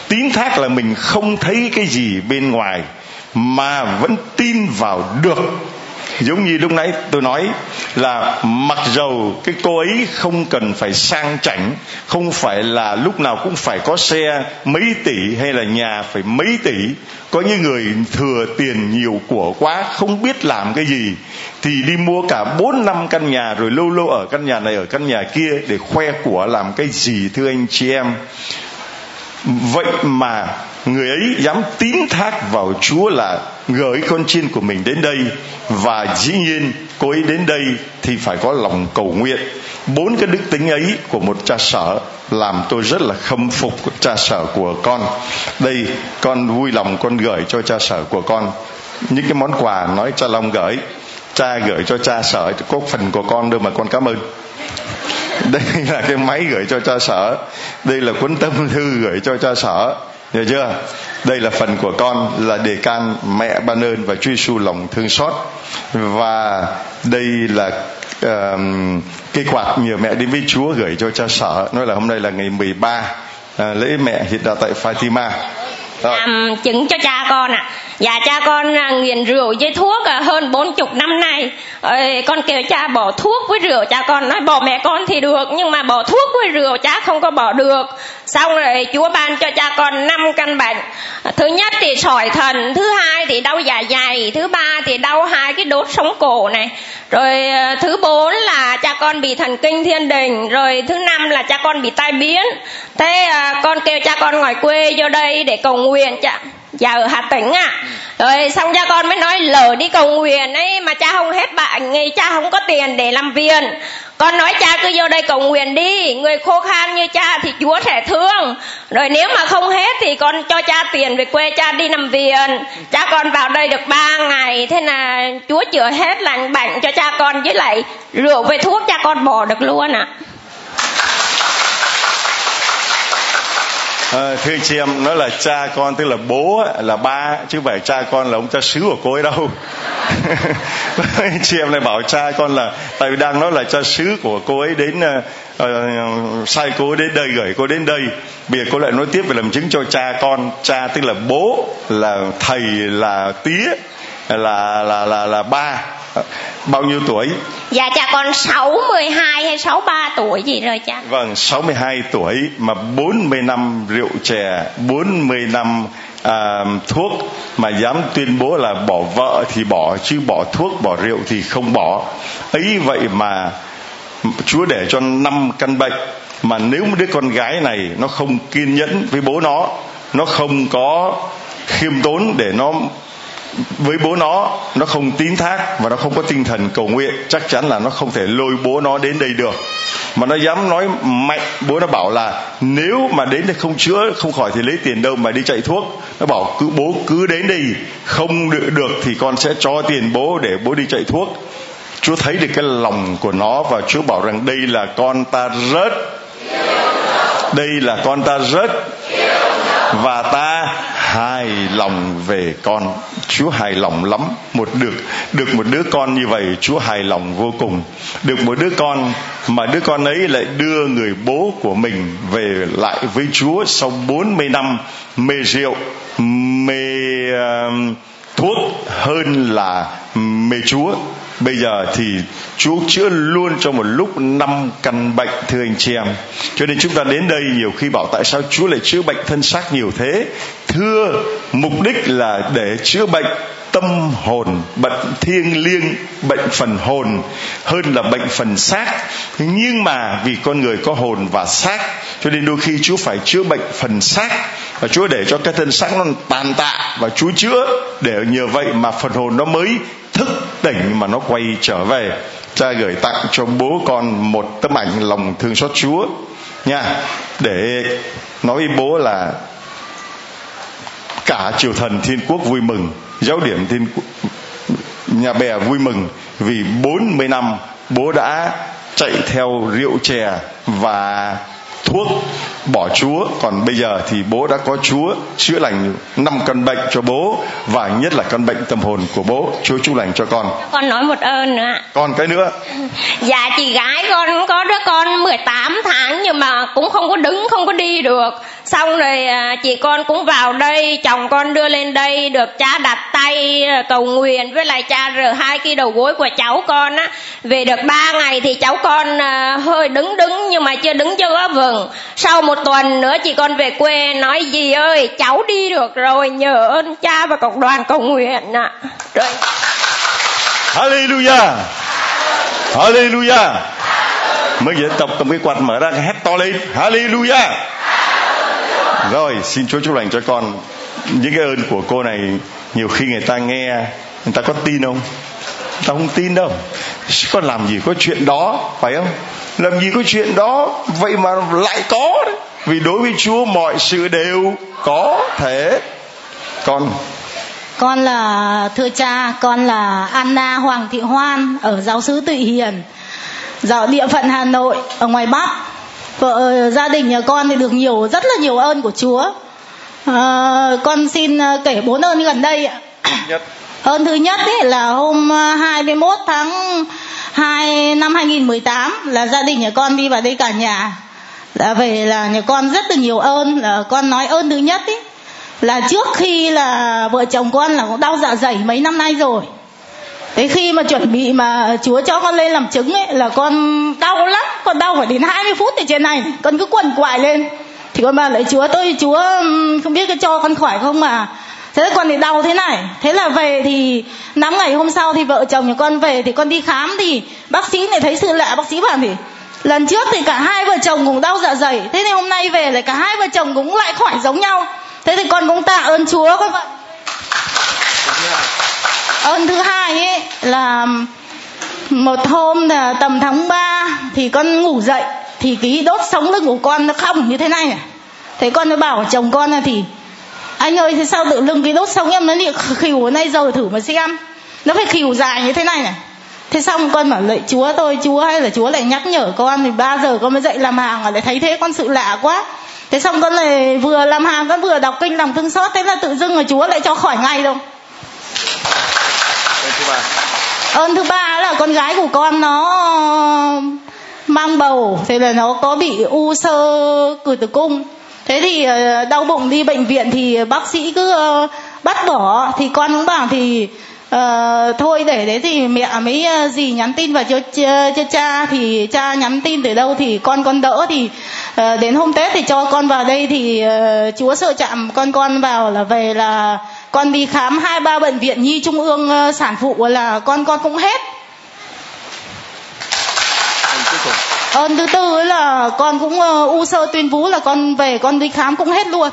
Tín thác là mình không thấy cái gì bên ngoài mà vẫn tin vào được giống như lúc nãy tôi nói là mặc dầu cái cô ấy không cần phải sang chảnh, không phải là lúc nào cũng phải có xe mấy tỷ hay là nhà phải mấy tỷ, có những người thừa tiền nhiều của quá, không biết làm cái gì, thì đi mua cả bốn năm căn nhà rồi lâu lâu ở căn nhà này, ở căn nhà kia để khoe của làm cái gì, thưa anh chị em. Vậy mà người ấy dám tín thác vào chúa là gửi con chiên của mình đến đây và dĩ nhiên cô ấy đến đây thì phải có lòng cầu nguyện. Bốn cái đức tính ấy của một cha sở làm tôi rất là khâm phục cha sở của con. Đây, con vui lòng con gửi cho cha sở của con. Những cái món quà nói cha long gửi, cha gửi cho cha sở có phần của con đâu mà con cảm ơn. Đây là cái máy gửi cho cha sở, đây là cuốn tâm thư gửi cho cha sở hiểu chưa? Đây là phần của con là đề can mẹ ban ơn và truy su lòng thương xót. Và đây là uh, cây quạt nhờ mẹ đến với Chúa gửi cho cha sở. Nói là hôm nay là ngày 13 uh, à, lễ mẹ hiện đã tại Fatima. Làm chứng cho cha con ạ. à dạ cha con à, nghiện rượu với thuốc à, hơn bốn chục năm nay. Con kêu cha bỏ thuốc với rượu. Cha con nói, bỏ mẹ con thì được, nhưng mà bỏ thuốc với rượu cha không có bỏ được. Xong rồi chúa ban cho cha con năm căn bệnh. Thứ nhất thì sỏi thần thứ hai thì đau dạ dày, thứ ba thì đau hai cái đốt sống cổ này. Rồi à, thứ bốn là cha con bị thần kinh thiên đình. Rồi thứ năm là cha con bị tai biến. Thế con kêu cha con ngoài quê vô đây để cầu nguyện cha dạ ở hà tĩnh à rồi, xong cha con mới nói, lỡ đi cầu nguyện ấy mà cha không hết bạn nghĩ cha không có tiền để làm viện con nói, cha cứ vô đây cầu nguyện đi, người khô khan như cha thì chúa sẽ thương. Rồi nếu mà không hết thì con cho cha tiền về quê cha đi nằm viện. Cha con vào đây được ba ngày, thế là chúa chữa hết lành bệnh cho cha con với lại rượu về thuốc cha con bỏ được luôn ạ. à. À, thưa chị em nói là cha con tức là bố là ba chứ phải cha con là ông cha xứ của cô ấy đâu. Chị em lại bảo cha con là tại vì đang nói là cha xứ của cô ấy đến uh, sai cô ấy đến đây gửi cô đến đây. Bây giờ cô lại nói tiếp về làm chứng cho cha con. Cha tức là bố là thầy là tía là là là là ba. Bao nhiêu tuổi? Dạ cha con 62 hay 63 tuổi gì rồi cha? Vâng 62 tuổi mà 40 năm rượu chè 40 năm à, thuốc mà dám tuyên bố là bỏ vợ thì bỏ chứ bỏ thuốc bỏ rượu thì không bỏ. Ấy vậy mà Chúa để cho năm căn bệnh mà nếu đứa con gái này nó không kiên nhẫn với bố nó nó không có khiêm tốn để nó với bố nó nó không tín thác và nó không có tinh thần cầu nguyện chắc chắn là nó không thể lôi bố nó đến đây được. Mà nó dám nói mạnh bố nó bảo là nếu mà đến thì không chữa không khỏi thì lấy tiền đâu mà đi chạy thuốc. Nó bảo cứ bố cứ đến đây không được, được thì con sẽ cho tiền bố để bố đi chạy thuốc. Chúa thấy được cái lòng của nó và chúa bảo rằng đây là con ta rớt đây là con ta rớt và ta hài lòng về con. Chúa hài lòng lắm. Một được được một đứa con như vậy chúa hài lòng vô cùng. Được một đứa con mà đứa con ấy lại đưa người bố của mình về lại với chúa sau 40 năm mê rượu mê uh, thuốc hơn là mê chúa bây giờ thì Chúa chữa luôn cho một lúc năm căn bệnh, thưa anh chị em. Cho nên chúng ta đến đây nhiều khi bảo tại sao Chúa lại chữa bệnh thân xác nhiều thế? Thưa, mục đích là để chữa bệnh tâm hồn, bệnh thiêng liêng, bệnh phần hồn, hơn là bệnh phần xác. Nhưng mà vì con người có hồn và xác, cho nên đôi khi chúa phải chữa bệnh phần xác. Và chúa để cho cái thân xác nó tàn tạ và chúa chữa để nhờ vậy mà phần hồn nó mới thức tỉnh mà nó quay trở về. Cha gửi tặng cho bố con một tấm ảnh lòng thương xót chúa, nha. Để nói với bố là cả triều thần thiên quốc vui mừng, giáo điểm thiên nhà bè vui mừng vì 40 năm bố đã chạy theo rượu chè và thuốc bỏ Chúa. Còn bây giờ thì bố đã có Chúa chữa lành năm căn bệnh cho bố và nhất là căn bệnh tâm hồn của bố. Chúa chúc lành cho con. Con nói một ơn nữa còn cái nữa. Dạ chị gái con có đứa con 18 tháng nhưng mà cũng không có đứng không có đi được. Xong rồi à, chị con cũng vào đây chồng con đưa lên đây được cha đặt tay à, cầu nguyện với lại cha rửa hai cái đầu gối của cháu con á. Về được ba ngày thì cháu con à, hơi đứng đứng nhưng mà chưa đứng chưa sau một tuần nữa chị con về quê, nói gì ơi, cháu đi được rồi, nhờ ơn cha và cộng đoàn cầu nguyện ạ. Rồi. Hallelujah. Hallelujah. Mới diễn tập cầm cái quạt mở ra hét to lên. Hallelujah. Rồi, xin Chúa chúc lành cho con. Những cái ơn của cô này, nhiều khi người ta nghe, người ta có tin không? Người ta không tin đâu. Con làm gì có chuyện đó, phải không? Làm gì có chuyện đó? Vậy mà lại có đấy. Vì đối với Chúa mọi sự đều có thể. Con. Con là thưa cha con là Anna Hoàng Thị Hoan ở giáo sứ Tụy Hiền giáo địa phận Hà Nội ở ngoài Bắc. Vợ gia đình nhà con thì được nhiều rất là nhiều ơn của Chúa. À, con xin ờ, kể bốn ơn gần đây ạ. Ơn thứ nhất ấy là hôm 21 ờ, tháng hai năm 2018 là gia đình nhà con đi vào đây cả nhà là về là nhà con rất là nhiều ơn là con nói ơn thứ nhất ấy là trước khi là vợ chồng con là cũng đau dạ dày mấy năm nay rồi Thế khi mà chuẩn bị mà Chúa cho con lên làm chứng ấy là con đau lắm, con đau phải đến 20 phút ở trên này, con cứ quần quại lên. Thì con bảo lại Chúa tôi Chúa không biết cái cho con khỏi không mà. Thế con thì đau thế này, thế là về thì năm ngày hôm sau thì vợ chồng nhà con về thì con đi khám thì bác sĩ lại thấy sự lạ, bác sĩ bảo thì lần trước thì cả hai vợ chồng cũng đau dạ dày, thế thì hôm nay về lại cả hai vợ chồng cũng lại khỏi giống nhau. Thế thì con cũng tạ ơn Chúa con vậy ơn thứ hai ấy là một hôm là tầm tháng 3 thì con ngủ dậy thì cái đốt sống lưng của con nó không như thế này này. Thế con nó bảo chồng con là thì anh ơi thế sao tự lưng cái đốt sống em nó bị khỉu nay giờ thử mà xem. Nó phải khỉu dài như thế này này. Thế xong con bảo lạy chúa tôi chúa hay là chúa lại nhắc nhở con thì ba giờ con mới dậy làm hàng lại thấy thế con sự lạ quá. Thế xong con lại vừa làm hàng con vừa đọc kinh lòng thương xót thế là tự dưng là chúa lại cho khỏi ngay đâu. Thứ ba. Ơn thứ ba là con gái của con nó mang bầu thế là nó có bị u sơ cử tử cung thế thì ờ, đau bụng đi bệnh viện thì bác sĩ cứ ờ, bắt bỏ. Thì con cũng bảo thì uh, thôi để đấy thì mẹ mới gì nhắn tin vào cho, cho, cho cha. Thì cha nhắn tin từ đâu thì con con đỡ thì uh, đến hôm tết thì cho con vào đây thì uh, chúa sợ chạm con con vào là về là con đi khám hai ba bệnh viện nhi trung ương uh, sản phụ là con con cũng hết. Ơn thứ tư là con cũng uh, u sơ tuyên vú là con về con đi khám cũng hết luôn.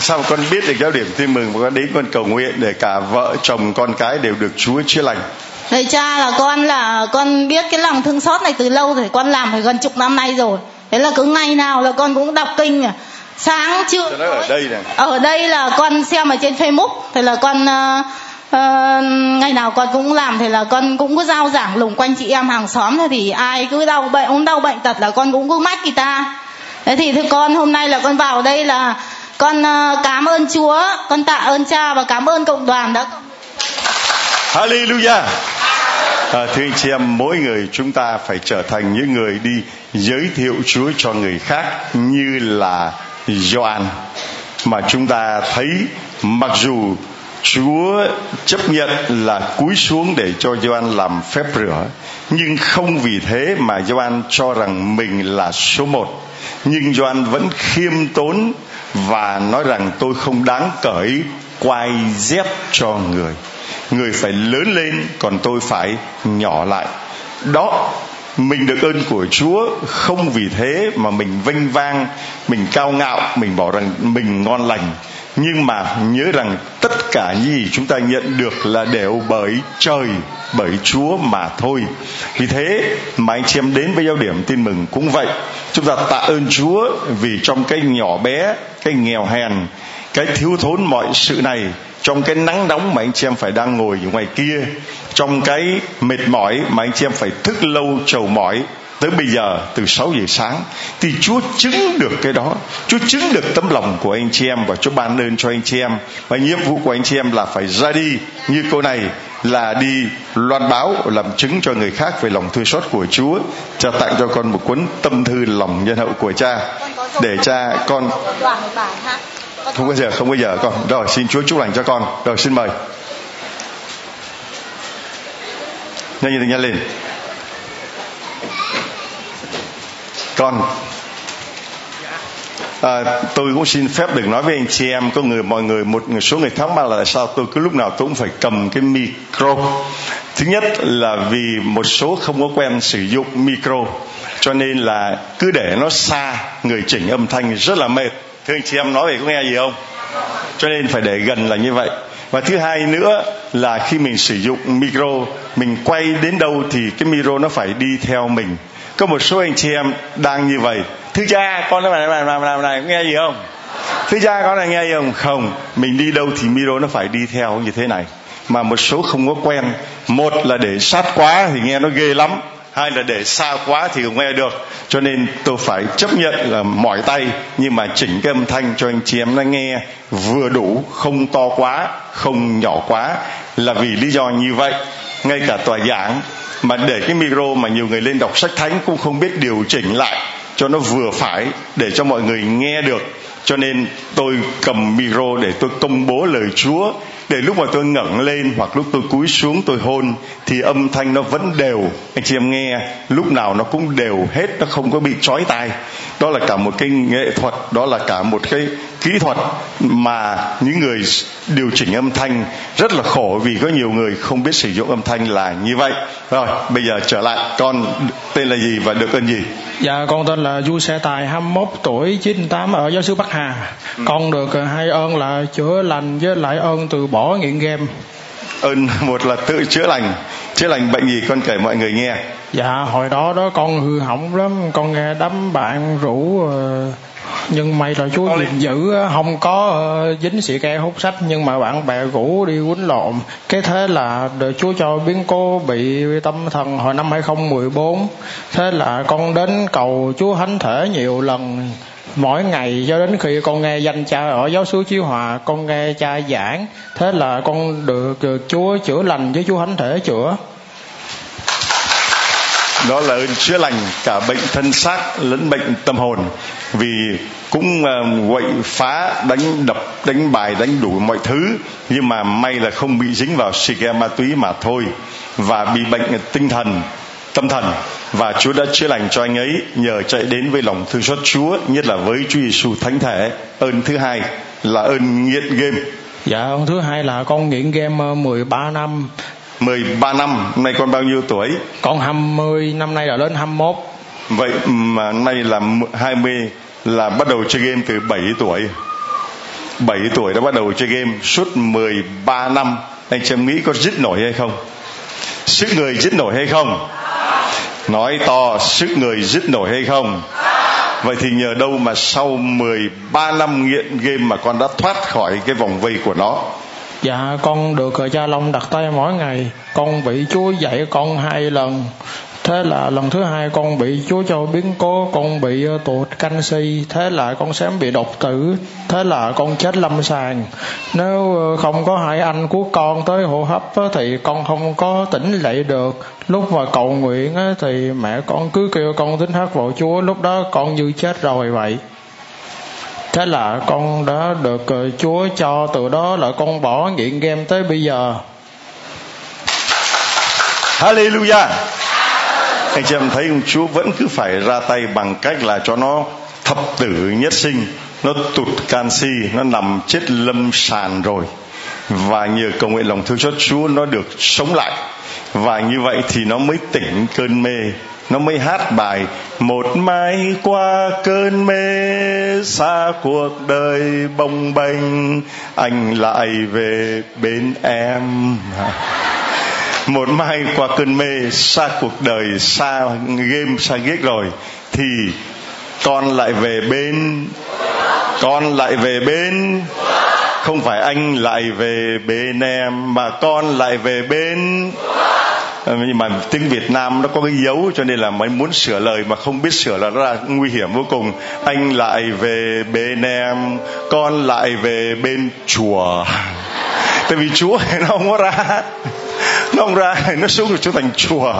Sao con biết được giáo điểm tin mừng và con đến con cầu nguyện để cả vợ chồng con cái đều được Chúa chữa lành? Thầy cha là con là con biết cái lòng thương xót này từ lâu rồi con làm phải gần chục năm nay rồi. Thế là cứ ngày nào là con cũng đọc kinh à. Sáng trưa ở đây này. Ở đây là con xem ở trên facebook. Thì là con uh, Ờ, ngày nào con cũng làm thì là con cũng có giao giảng lùng quanh chị em hàng xóm thì ai cứ đau bệnh ốm đau bệnh tật là con cũng cứ mách người ta thế thì thưa con hôm nay là con vào đây là con ờ, cảm ơn chúa con tạ ơn cha và cảm ơn cộng đoàn đã Hallelujah. À, thưa anh chị em, mỗi người chúng ta phải trở thành những người đi giới thiệu Chúa cho người khác như là Gioan mà chúng ta thấy mặc dù Chúa chấp nhận là cúi xuống để cho Gioan làm phép rửa. Nhưng không vì thế mà Gioan cho rằng mình là số một. Nhưng Gioan vẫn khiêm tốn và nói rằng tôi không đáng cởi quai dép cho người. Người phải lớn lên còn tôi phải nhỏ lại. Đó mình được ơn của Chúa. Không vì thế mà mình vinh vang, mình cao ngạo, mình bảo rằng mình ngon lành. Nhưng mà nhớ rằng tất cả những gì chúng ta nhận được là đều bởi trời, bởi Chúa mà thôi. Vì thế mà anh chị em đến với giao điểm tin mừng cũng vậy. Chúng ta tạ ơn Chúa vì trong cái nhỏ bé, cái nghèo hèn, cái thiếu thốn mọi sự này trong cái nắng nóng mà anh chị em phải đang ngồi ngoài kia trong cái mệt mỏi mà anh chị em phải thức lâu trầu mỏi tới bây giờ, từ 6 giờ sáng, thì Chúa chứng được cái đó. Chúa chứng được tấm lòng của anh chị em và Chúa ban ơn cho anh chị em. Và nhiệm vụ của anh chị em là phải ra đi như cô này, là đi loan báo, làm chứng cho người khác về lòng thương xót của Chúa. Cho tặng cho con một cuốn tâm thư lòng nhân hậu của cha, để cha con không bao giờ, không bao giờ, con. Rồi, xin chúa chúc lành cho con. Rồi, xin mời. Nhanh lên nhanh lên. Con à, tôi cũng xin phép được nói với anh chị em có người mọi người một số người thắc mắc là tại sao tôi cứ lúc nào tôi cũng phải cầm cái micro. Thứ nhất là vì một số không có quen sử dụng micro cho nên là cứ để nó xa người chỉnh âm thanh rất là mệt. Thưa anh chị em nói về có nghe gì không? Cho nên phải để gần là như vậy. Và thứ hai nữa là khi mình sử dụng micro mình quay đến đâu thì cái micro nó phải đi theo mình có một số anh chị em đang như vậy. Thứ cha con nói này này này này, này nghe gì không? Thứ cha con này nghe gì không? Không. Mình đi đâu thì micro nó phải đi theo như thế này. Mà một số không có quen. Một là để sát quá thì nghe nó ghê lắm. Hai là để xa quá thì không nghe được. Cho nên tôi phải chấp nhận là mỏi tay. Nhưng mà chỉnh cái âm thanh cho anh chị em nó nghe. Vừa đủ không to quá không nhỏ quá. Là vì lý do như vậy ngay cả tòa giảng mà để cái micro mà nhiều người lên đọc sách thánh cũng không biết điều chỉnh lại cho nó vừa phải để cho mọi người nghe được. Cho nên tôi cầm micro để tôi công bố lời Chúa. Để lúc mà tôi ngẩng lên hoặc lúc tôi cúi xuống tôi hôn thì âm thanh nó vẫn đều. Anh chị em nghe, lúc nào nó cũng đều hết, nó không có bị trói tai. Đó là cả một cái nghệ thuật, đó là cả một cái kỹ thuật mà những người điều chỉnh âm thanh rất là khổ vì có nhiều người không biết sử dụng âm thanh là như vậy. Rồi bây giờ trở lại con tên là gì và được ơn gì? Dạ con tên là du xe tài 21 tuổi 98 ở giáo sư bắc hà. Ừ. con được hai ơn là chữa lành với lại ơn từ bỏ nghiện game. Ơn một là tự chữa lành. Chữa lành bệnh gì con kể mọi người nghe. Dạ hồi đó đó con hư hỏng lắm. Con nghe đám bạn rủ uh, nhưng may là chú gìn giữ không có ờ, dính xị ke hút sách nhưng mà bạn bè rủ đi quýnh lộn. Cái thế là được chú cho biến cố bị tâm thần hồi năm 2014 thế là con đến cầu chú thánh thể nhiều lần. Mỗi ngày cho đến khi con nghe danh cha ở giáo xứ Chí Hòa con nghe cha giảng. Thế là con được, được Chúa chữa lành với Chúa Thánh thể chữa. Đó là ơn chữa lành cả bệnh thân xác lẫn bệnh tâm hồn. Vì cũng uh, quậy phá đánh đập đánh bài đánh đủ mọi thứ. Nhưng mà may là không bị dính vào xì ke ma túy mà thôi. Và bị bệnh tinh thần tâm thần. Và Chúa đã chữa lành cho anh ấy nhờ chạy đến với lòng thương xót Chúa nhất là với Chúa Giêsu thánh thể. Ơn thứ hai là ơn nghiện game. Dạ ơn thứ hai là con nghiện game 13 ờ, năm. 13 năm nay con bao nhiêu tuổi? Con 20 năm nay là lên 21 vậy mà nay là 20 là bắt đầu chơi game từ 7 tuổi. 7 tuổi đã bắt đầu chơi game suốt 13 năm. Anh chị em nghĩ có dứt nổi hay không? Sức người dứt nổi hay không? Nói to, sức người dứt nổi hay không? Vậy thì nhờ đâu mà sau 13 năm nghiện game mà con đã thoát khỏi cái vòng vây của nó? Dạ con được cha long đặt tay mỗi ngày. Con bị chúa dạy con hai lần thế là lần thứ hai con bị chúa cho biến cố, con bị ờ, tụt canxi thế là con sớm bị đột tử. Thế là con chết lâm sàng. Nếu ờ, không có hai anh của con tới hô hấp thì con không có tỉnh dậy được. Lúc mà cầu nguyện thì mẹ con cứ kêu con tính hát vào chúa. Lúc đó con như chết rồi vậy. Thế là con đã được ờ, chúa cho từ đó là con bỏ nghiện game tới bây giờ. Hallelujah anh chị em thấy ông Chúa vẫn cứ phải ra tay bằng cách là cho nó thập tử nhất sinh, nó tụt canxi, nó nằm chết lâm sàn rồi. Và nhờ cầu nguyện lòng thương xót, Chúa nó được sống lại. Và như vậy thì nó mới tỉnh cơn mê, nó mới hát bài, một mai qua cơn mê, xa cuộc đời bồng bềnh, anh lại về bên em một mai qua cơn mê, xa cuộc đời, xa game, xa ghét rồi, thì con lại về bên. Con lại về bên. Không phải anh lại về bên em, mà con lại về bên. Ờ, nhưng mà tiếng Việt Nam nó có cái dấu, cho nên là mới muốn sửa lời mà không biết sửa là nó là nguy hiểm vô cùng. Anh lại về bên em, con lại về bên chùa tại vì chúa nó không có ra nó không ra, nó xuống rồi trở thành chùa.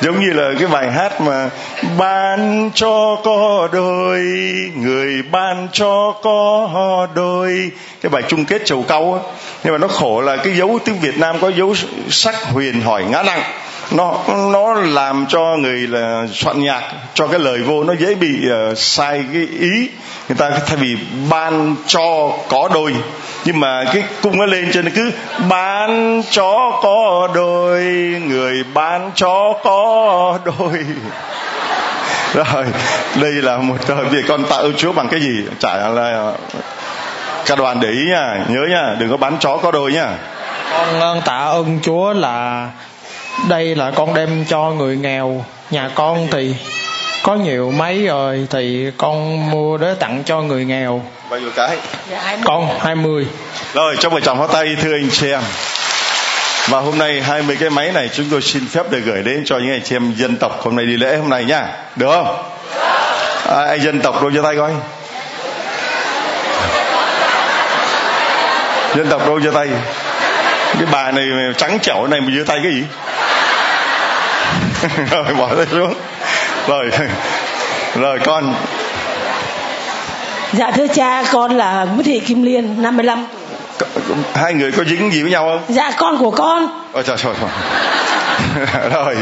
Giống như là cái bài hát mà, ban cho có đôi, người ban cho có đôi. Cái bài chung kết chầu Câu á. Nhưng mà nó khổ là cái dấu tiếng việt nam có dấu sắc huyền hỏi ngã nặng nó nó làm cho người là soạn nhạc cho cái lời vô nó dễ bị uh, sai cái ý. Người ta thay vì ban cho có đôi. Nhưng mà cái cung nó lên cho nên cứ ban cho có đôi người ban cho có đôi. Rồi đây là một ờ, việc con tạ ơn chúa bằng cái gì? Chả là ờ, các đoàn để ý nha nhớ nha đừng có bán chó có đôi nha. Con tạ ơn chúa là đây là con đem cho người nghèo nhà con thì có nhiều máy rồi thì con mua để tặng cho người nghèo. Bao nhiêu cái? Dạ, con 20 rồi cho một tràng pháo tay thưa anh chị em và hôm nay 20 cái máy này chúng tôi xin phép được gửi đến cho những anh chị em dân tộc hôm nay đi lễ hôm nay nhá. Được không? À, anh dân tộc đâu cho tay coi. Dân tộc đâu cho tay. Cái bà này trắng chảo này mà giơ tay cái gì rồi bỏ tay xuống. Rồi rồi con. Dạ thưa cha con là Nguyễn Thị Kim Liên 55 hai người có dính gì với nhau không? Dạ con của con. Ôi trời trời rồi.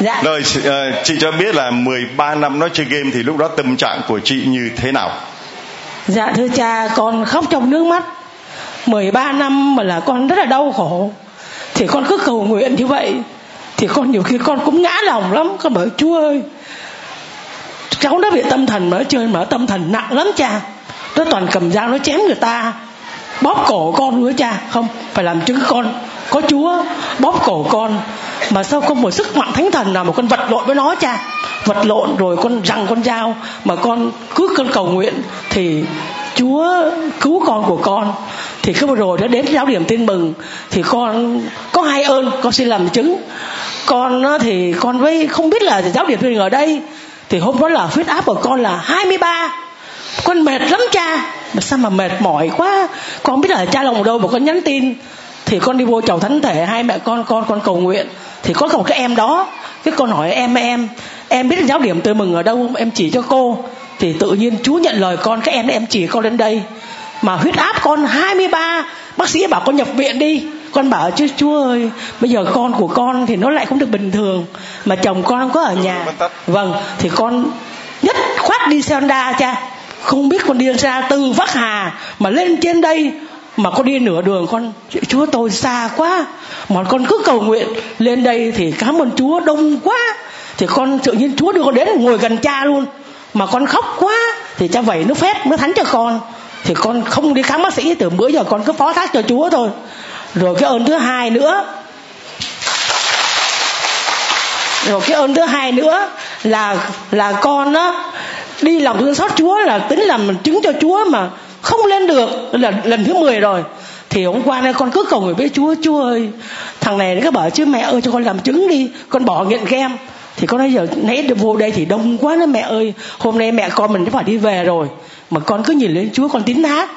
Dạ. rồi ờ, chị cho biết là 13 năm nói chơi game thì lúc đó tâm trạng của chị như thế nào? Dạ thưa cha con khóc trong nước mắt. 13 năm mà là con rất là đau khổ. Thì con cứ cầu nguyện như vậy thì con nhiều khi con cũng ngã lòng lắm. Con bảo, chúa ơi, cháu nó bị tâm thần mở chơi mở tâm thần nặng lắm cha. Nó toàn cầm dao nó chém người ta. Bóp cổ con nữa cha. Không, phải làm chứng con. Có chúa bóp cổ con mà sao không một sức mạnh thánh thần nào mà con vật lộn với nó cha? Vật lộn rồi con rằng con dao mà con cứ con cầu nguyện thì chúa cứu con của con, thì cứ vừa rồi đã đến giáo điểm tin mừng, thì con có hai ơn, con xin làm chứng. Con ờ, thì con với không biết là giáo điểm tin mừng ở đây, thì hôm đó là huyết áp của con là 23 con mệt lắm cha. Mà sao mà mệt mỏi quá? Con không biết là cha lòng đâu mà con nhắn tin. Thì con đi vô chầu thánh thể, hai mẹ con con con cầu nguyện. Thì có một cái em đó. Cái con hỏi em em em biết giáo điểm tôi mừng ở đâu không? em chỉ cho cô thì tự nhiên chú nhận lời con cái em em chỉ con đến đây. Mà huyết áp con 23 bác sĩ bảo con nhập viện đi. Con bảo chứ chúa ơi bây giờ con của con thì nó lại không được bình thường. Mà chồng con không có ở nhà. Vâng thì con nhất khoát đi xe Honda cha. Không biết con đi ra từ Bắc Hà mà lên trên đây mà con đi nửa đường con chúa tôi xa quá. Mà con cứ cầu nguyện lên đây thì cảm ơn chúa đông quá. Thì con tự nhiên chúa đưa con đến ngồi gần cha luôn mà con khóc quá, thì cha vẩy nước phép nó thánh cho con. Thì con không đi khám bác sĩ từ bữa giờ con cứ phó thác cho chúa thôi. Rồi cái ơn thứ hai nữa, rồi cái ơn thứ hai nữa là là con á, đi lòng thương xót chúa, là tính làm chứng cho chúa mà không lên được, là lần thứ 10 rồi. Thì hôm qua nay con cứ cầu người với chúa chúa ơi, thằng này nó cứ bảo chứ mẹ ơi cho con làm chứng đi, con bỏ nghiện game thì con nói, giờ nãy vô đây thì đông quá đó mẹ ơi. Hôm nay mẹ con mình phải đi về rồi. Mà con cứ nhìn lên chúa, con tín hát.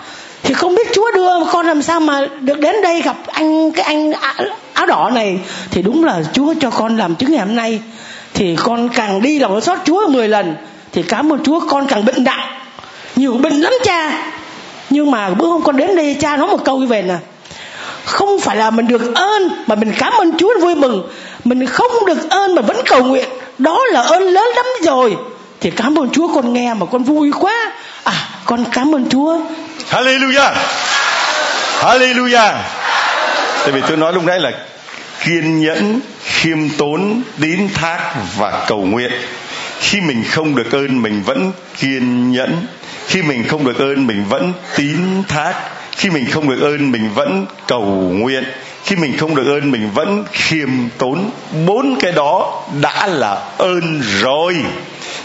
Thì không biết chúa đưa con làm sao mà được đến đây gặp anh, cái anh áo đỏ này. Thì đúng là chúa cho con làm chứng ngày hôm nay. Thì con càng đi lòng xót chúa 10 lần, thì cảm ơn chúa, con càng bệnh nặng. Nhiều bệnh lắm cha. Nhưng mà bữa hôm con đến đây, cha nói một câu như vậy nè. Không phải là mình được ơn, mà mình cảm ơn chúa vui mừng mình không được ơn mà vẫn cầu nguyện. Đó là ơn lớn lắm rồi. Thì cảm ơn chúa con nghe mà con vui quá. À con cảm ơn chúa. Hallelujah. Hallelujah. Tại vì tôi nói lúc nãy là kiên nhẫn, khiêm tốn tín thác và cầu nguyện. Khi mình không được ơn, mình vẫn kiên nhẫn. Khi mình không được ơn, mình vẫn tín thác khi mình không được ơn, mình vẫn cầu nguyện. Khi mình không được ơn, mình vẫn khiêm tốn. Bốn cái đó đã là ơn rồi.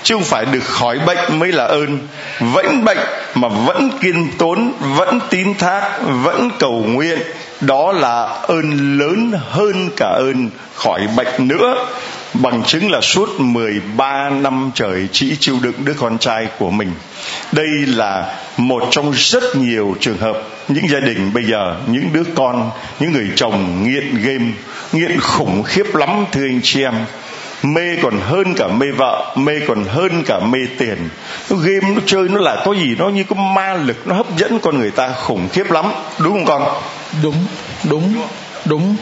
Chứ không phải được khỏi bệnh mới là ơn. Vẫn bệnh mà vẫn kiên tốn, vẫn tín thác, vẫn cầu nguyện. Đó là ơn lớn hơn cả ơn khỏi bệnh nữa bằng chứng là suốt 13 năm trời chỉ chịu đựng đứa con trai của mình. Đây là một trong rất nhiều trường hợp những gia đình bây giờ những đứa con, những người chồng nghiện game, nghiện khủng khiếp lắm thưa anh chị em. Mê còn hơn cả mê vợ mê còn hơn cả mê tiền. Nó game nó chơi nó là có gì nó như có ma lực nó hấp dẫn con người ta khủng khiếp lắm. Đúng không con? Đúng đúng đúng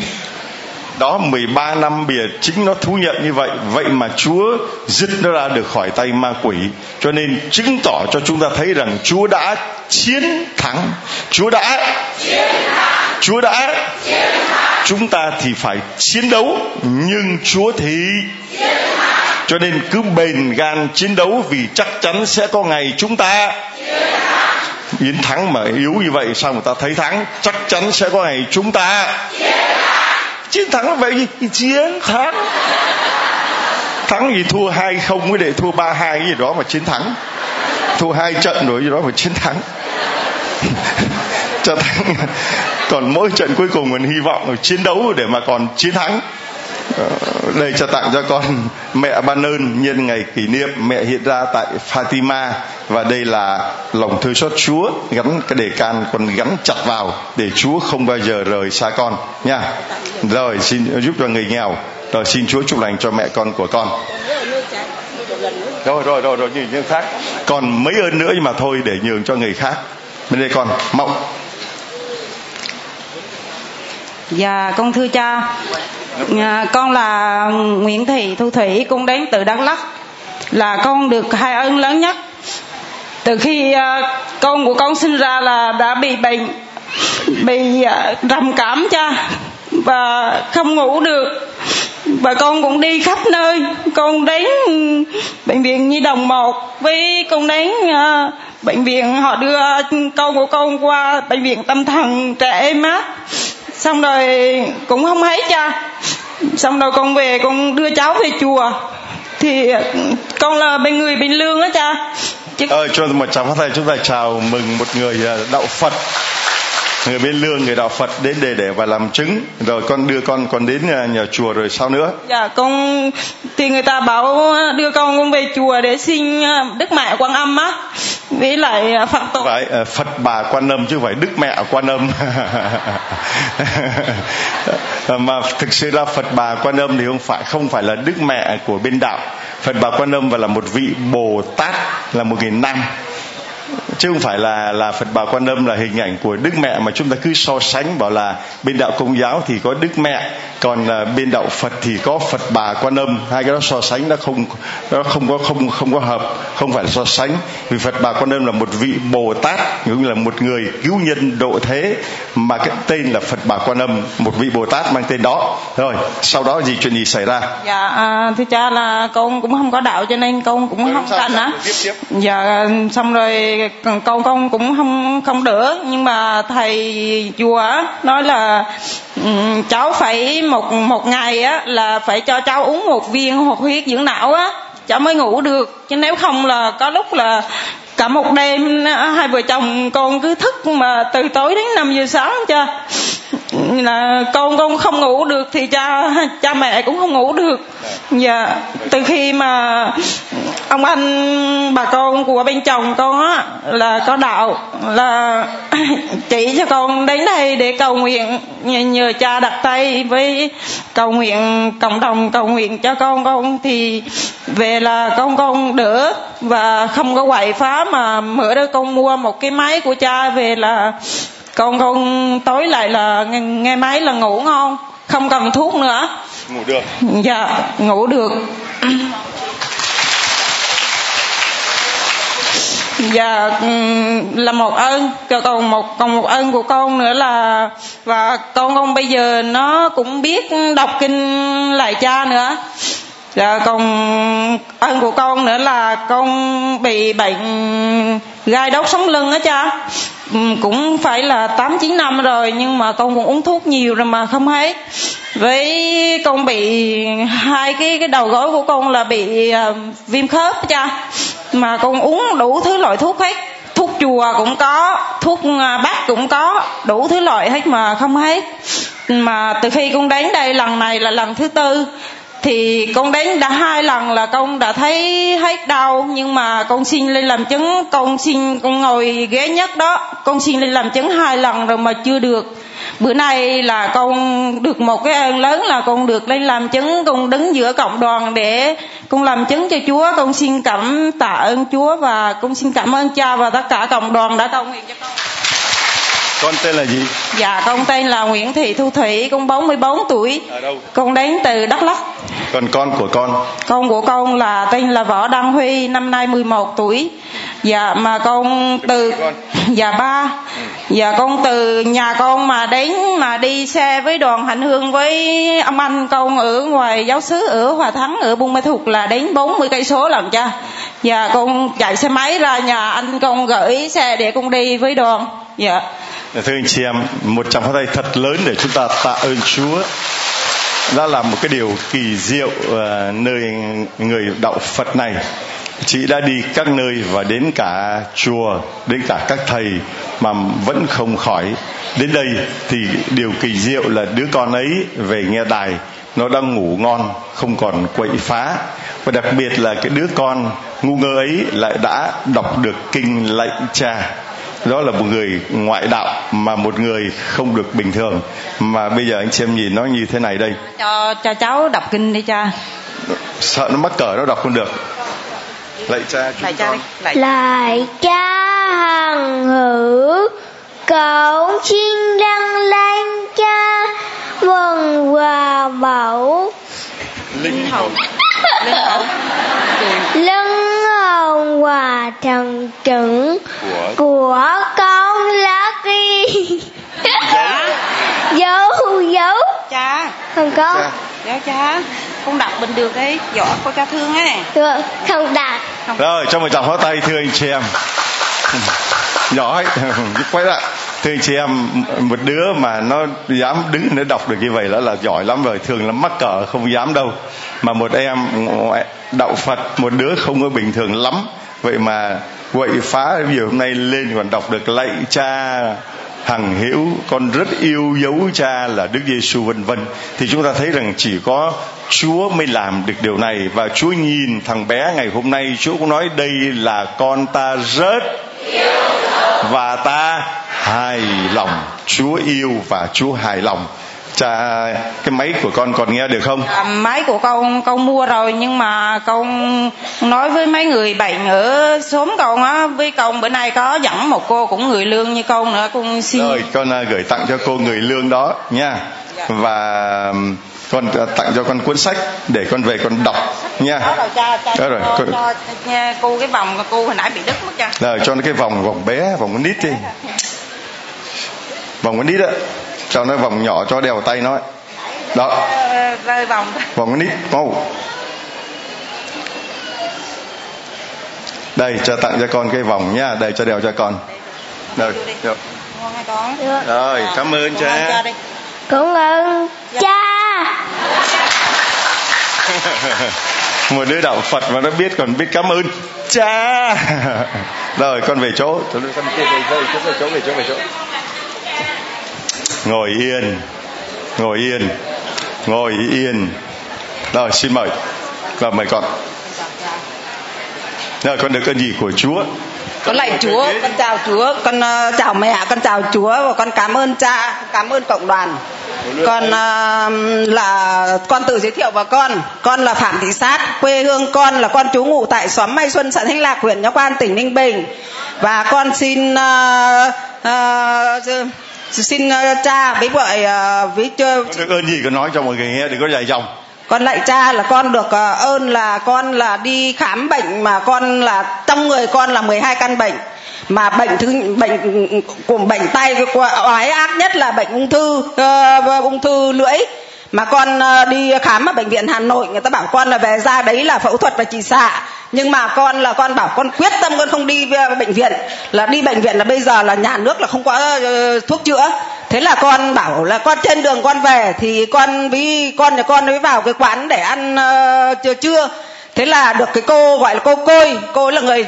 đó 13 năm bìa chính nó thú nhận như vậy. Vậy mà Chúa dứt nó ra được khỏi tay ma quỷ. Cho nên chứng tỏ cho chúng ta thấy rằng Chúa đã chiến thắng. Chúa đã Chúa đã chúng ta thì phải chiến đấu, nhưng Chúa thì cho nên cứ bền gan chiến đấu vì chắc chắn sẽ có ngày chúng ta chiến thắng mà yếu như vậy, sao người ta thấy thắng? Chắc chắn sẽ có ngày chúng ta chiến thắng chiến thắng là vậy gì chiến thắng. Thắng gì thua hai không với để thua ba hai, cái gì đó mà chiến thắng. Thua hai trận rồi gì đó mà chiến thắng. Cho thắng. Còn mỗi trận cuối cùng mình hy vọng là chiến đấu để mà còn chiến thắng. Ờ, đây cho tặng cho con mẹ ban ơn nhân ngày kỷ niệm mẹ hiện ra tại Fatima và đây là lòng thương xót Chúa gắn cái đề can con gắn chặt vào để Chúa không bao giờ rời xa con. Nha. Rồi xin giúp cho người nghèo. Rồi xin Chúa chúc lành cho mẹ con của con. Rồi rồi rồi rồi như những khác. Còn mấy ơn nữa nhưng mà thôi để nhường cho người khác. Bên đây con mong Dạ con thưa cha. À, Con là Nguyễn Thị Thu Thủy Con đến từ Đắk Lắk. Là con được hai ơn lớn nhất từ khi à, con của con sinh ra là đã bị bệnh Bị à, trầm cảm cha Và không ngủ được. Và con cũng đi khắp nơi con đến bệnh viện nhi đồng một với con đến uh, bệnh viện họ đưa con của con qua bệnh viện tâm thần trẻ em á. Xong rồi cũng không thấy cha. Xong rồi con về con đưa cháu về chùa. Thì con là bên người bình lương á cha chứ ờ, cho một chào phát thầy chúng ta chào mừng một người à, đạo phật. Người bên lương người đạo phật đến để để và làm chứng. Rồi con đưa con con đến nhà, nhà chùa rồi sao nữa? Dạ con thì người ta bảo đưa con con về chùa để xin đức mẹ quan âm á. Với lại phật tổ phải phật bà quan âm chứ phải đức mẹ quan âm. Mà thực sự là phật bà quan âm thì không phải không phải là đức mẹ của bên đạo phật bà quan âm và là một vị bồ tát là một nghìn năm chứ không phải là là Phật bà Quan Âm là hình ảnh của Đức Mẹ mà chúng ta cứ so sánh bảo là bên đạo Công giáo thì có Đức Mẹ còn uh, bên đạo Phật thì có Phật bà Quan Âm. Hai cái đó so sánh nó không nó không có không không có hợp không phải là so sánh. Vì Phật bà Quan Âm là một vị Bồ Tát cũng là một người cứu nhân độ thế mà cái tên là Phật bà Quan Âm một vị Bồ Tát mang tên đó. Rồi sau đó gì chuyện gì xảy ra? Dạ à, thưa cha là con cũng không có đạo cho nên con cũng không cạnh á dạ xong rồi con con cũng không không đỡ nhưng mà thầy chùa nói là um, cháu phải một một ngày á là phải cho cháu uống một viên hoạt huyết dưỡng não á cháu mới ngủ được. Chứ nếu không là có lúc là cả một đêm hai vợ chồng con cứ thức mà từ tối đến 5 giờ sáng cha là con con không ngủ được thì cha cha mẹ cũng không ngủ được. Dạ từ khi mà ông anh bà con của bên chồng con á là có đạo là chỉ cho con đến đây để cầu nguyện nhờ, nhờ cha đặt tay với cầu nguyện cộng đồng cầu nguyện cho con con thì về là con con đỡ và không có quậy phá mà mở đó con mua một cái máy của cha về là con con tối lại là nghe, nghe máy là ngủ ngon không cần thuốc nữa. Ngủ được. Dạ ngủ được. Dạ là một ơn còn một còn một ơn của con nữa là và con con bây giờ nó cũng biết đọc kinh lại cha nữa. Dạ còn ơn của con nữa là con bị bệnh gai đốt sống lưng đó cha Ừ, cũng phải là tám chín năm rồi nhưng mà con cũng uống thuốc nhiều rồi mà không hết. Với con bị hai cái cái đầu gối của con là bị uh, viêm khớp cha. Mà con uống đủ thứ loại thuốc hết. Thuốc chùa cũng có thuốc à, bắc cũng có đủ thứ loại hết mà không hết. Mà từ khi con đến đây lần này là lần thứ tư thì con đến đã hai lần là con đã thấy hết đau. Nhưng mà con xin lên làm chứng, con xin con ngồi ghế nhất đó. Con xin lên làm chứng hai lần rồi mà chưa được. Bữa nay là con được một cái ơn lớn là con được lên làm chứng. Con đứng giữa cộng đoàn để con làm chứng cho chúa. Con xin cảm tạ ơn chúa và con xin cảm ơn cha và tất cả cộng đoàn đã cầu nguyện cho con con tên là gì? Dạ con tên là nguyễn thị thu thủy con 44 tuổi. Ở đâu? Con đến từ đắk lắk. Còn con của con? Con của con là tên là võ đăng huy năm nay 11 tuổi. Dạ mà con từ dạ ba. Dạ con từ nhà con mà đến mà đi xe với đoàn hành hương với ông anh con ở ngoài giáo xứ ở hòa thắng ở buôn ma thuột là đến 40 cây số lần cha. Dạ con chạy xe máy ra nhà anh con gửi xe để con đi với đoàn. Dạ Dạ, thưa anh chị em, một tràng pháo tay thật lớn để chúng ta tạ ơn Chúa đã làm một cái điều kỳ diệu ờ, nơi người đạo Phật này. Chị đã đi các nơi và đến cả chùa, đến cả các thầy mà vẫn không khỏi. Đến đây thì điều kỳ diệu là đứa con ấy về nghe đài, nó đang ngủ ngon, không còn quậy phá. Và đặc biệt là cái đứa con ngu ngơ ấy lại đã đọc được kinh lệnh cha đó là một người ngoại đạo mà một người không được bình thường. Mà bây giờ anh xem nhìn nó như thế này đây. Cho cho cháu đọc kinh đi cha. Sợ nó mắc cỡ nó đọc không được. Lạy cha chúng lại cha con. lại lại cha hằng hữu cậu xin đăng lên cha vần hòa mẫu linh hồn. Lên hậu lưng hồn hòa thần trứng của của con lá ghi dấu? Dấu cha. Không có. Cha giáo cha. Con đọc bình được đấy giỏi cô cha thương ấy. Được. Không đạt rồi cho một tràng pháo tay thưa anh chị em nhỏ ấy quay lại thưa anh chị em một đứa mà nó dám đứng nó đọc được như vậy đó là giỏi lắm rồi. Thường là mắc cỡ không dám đâu. Mà một em đạo phật một đứa không có bình thường lắm. Vậy mà quậy phá ví dụ hôm nay lên còn đọc được lạy cha hằng hiểu con rất yêu dấu cha là Đức Giêsu vân vân. Thì chúng ta thấy rằng chỉ có Chúa mới làm được điều này. Và Chúa nhìn thằng bé ngày hôm nay Chúa cũng nói đây là con ta rất và ta hài lòng Chúa yêu và Chúa hài lòng. Cha cái máy của con còn nghe được không? À, máy của con con mua rồi nhưng mà con nói với mấy người bệnh ở xóm con á với con bữa nay có dẫn một cô cũng người lương như con nữa con xin. Rồi con à, gửi tặng cho cô người lương đó nha. Và ừm, con à, tặng cho con cuốn sách để con về con đọc nha. Đó rồi cha cha Đó rồi, cho, con- cho, nha, cô cái vòng cô hồi nãy bị đứt mất cha rồi cho nó cái vòng vòng bé vòng con nít đi. Vòng con nít á cho nó vòng nhỏ cho đeo tay nó. Đó. Ờ, rơi vòng. Vòng con nít mau. Đây cho tặng cho con cái vòng nha. Đây cho đeo cho con. Rồi rồi, ngon hai con. Rồi cảm ơn cha cảm ơn cha. Một đứa đạo phật mà nó biết còn biết cảm ơn. Cha. Rồi, con về chỗ. Con về chỗ về chỗ về chỗ về chỗ. Ngồi yên. Ngồi yên. Ngồi yên. Rồi, xin mời. Và mời con. Rồi, con được ơn gì của chúa? Con lạy chúa con chào chúa con uh, chào mẹ con chào chúa và con cảm ơn cha cảm ơn cộng đoàn. Con uh, là con tự giới thiệu vào con. Con là phạm thị sát quê hương con là con trú ngụ tại xóm mai xuân xã thanh lạc huyện nho quan tỉnh ninh bình. Và con xin uh, uh, xin cha với vợ với con được ơn gì con nói cho mọi người nghe đừng có dài dòng con lạy cha là con được ờ, ơn là con là đi khám bệnh mà con là trong người con là 12 căn bệnh. Mà bệnh thứ bệnh của bệnh tay oái ác nhất là bệnh ung thư uh, ung thư lưỡi mà con ờ, đi khám ở bệnh viện Hà Nội người ta bảo con là về ra đấy là phẫu thuật và trị xạ. Nhưng mà con là con bảo con quyết tâm con không đi bệnh viện. Là đi bệnh viện là bây giờ là nhà nước là không có ờ, thuốc chữa. Thế là con bảo là con trên đường con về thì con với con nhà con mới vào cái quán để ăn ờ, uh, trưa thế là được cái cô gọi là cô côi. Cô là người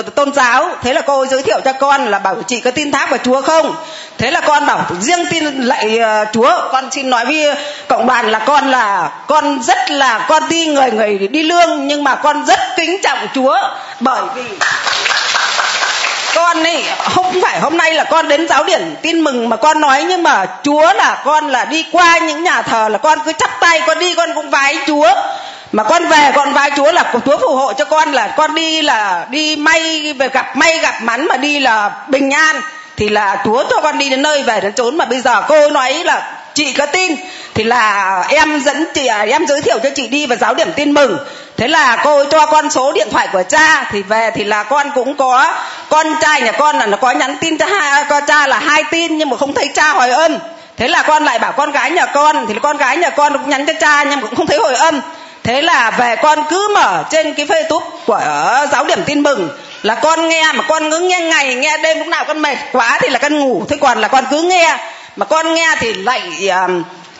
uh, tôn giáo. Thế là cô giới thiệu cho con là bảo chị có tin thác vào chúa không? Thế là con bảo riêng tin lại uh, chúa. Con xin nói với cộng đoàn là con là con rất là con đi người người đi lương nhưng mà con rất kính trọng chúa. Bởi vì con ấy không phải hôm nay là con đến giáo điển tin mừng mà con nói nhưng mà chúa là con là đi qua những nhà thờ là con cứ chắp tay con đi con cũng vái chúa mà con về con vái chúa là chúa phù hộ cho con là con đi là đi may về gặp may gặp mắn mà đi là bình an. Thì là chúa cho con đi đến nơi về đến chốn. Mà bây giờ cô nói là chị có tin? Thì là em dẫn chị à, em giới thiệu cho chị đi vào giáo điểm tin mừng. Thế là cô cho con số điện thoại của cha. Thì về thì là con cũng có con trai nhà con là nó có nhắn tin cho hai con cha là hai tin nhưng mà không thấy cha hồi âm. Thế là con lại bảo con gái nhà con thì con gái nhà con cũng nhắn cho cha nhưng mà cũng không thấy hồi âm thế là về con cứ mở trên cái facebook của ờ, giáo điểm tin mừng là con nghe mà con cứ nghe ngày nghe đêm lúc nào con mệt quá thì là con ngủ. Thế còn là con cứ nghe mà con nghe thì lạy uh, ờ,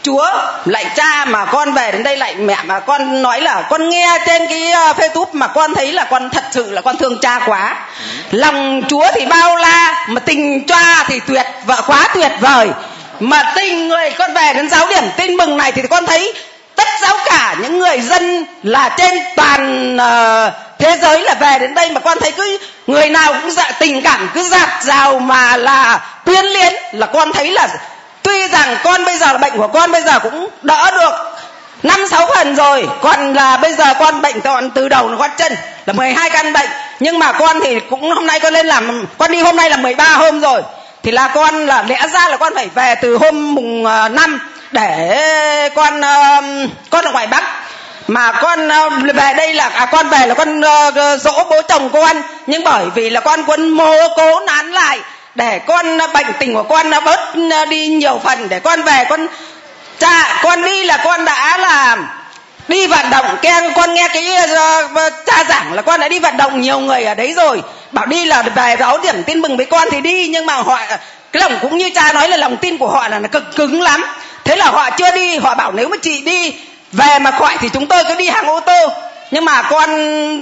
chúa lạy cha mà con về đến đây lạy mẹ mà con nói là con nghe trên cái uh, facebook mà con thấy là con thật sự là con thương cha quá. Lòng chúa thì bao la mà tình cha thì tuyệt vợ quá tuyệt vời. Mà tình người con về đến giáo điểm tin mừng này thì con thấy tất giáo cả những người dân là trên toàn uh, thế giới là về đến đây mà con thấy cứ người nào cũng dạ tình cảm cứ dạt dào mà là tuyến liên là con thấy là tuy rằng con bây giờ là bệnh của con bây giờ cũng đỡ được năm sáu phần rồi còn là bây giờ con bệnh còn từ đầu nó gót chân là 12 căn bệnh. Nhưng mà con thì cũng hôm nay con lên làm con đi hôm nay là 13 hôm rồi thì là con là lẽ ra là con phải về từ hôm mùng uh, để con ờ, con ở ngoài bắc. Mà con ờ, về đây là à, con về là con ờ, dỗ bố chồng con nhưng bởi vì là con quân mô cố nán lại để con bệnh tình của con nó bớt đi nhiều phần. Để con về con cha con đi là con đã làm đi vận động. Keng con nghe cái uh, cha giảng là con đã đi vận động nhiều người ở đấy rồi. Bảo đi là về giáo điểm tin mừng với con thì đi. Nhưng mà họ cái lòng cũng như cha nói là lòng tin của họ là là cực cứng lắm thế là họ chưa đi, họ bảo nếu mà chị đi về mà khỏi thì chúng tôi cứ đi hàng ô tô. Nhưng mà con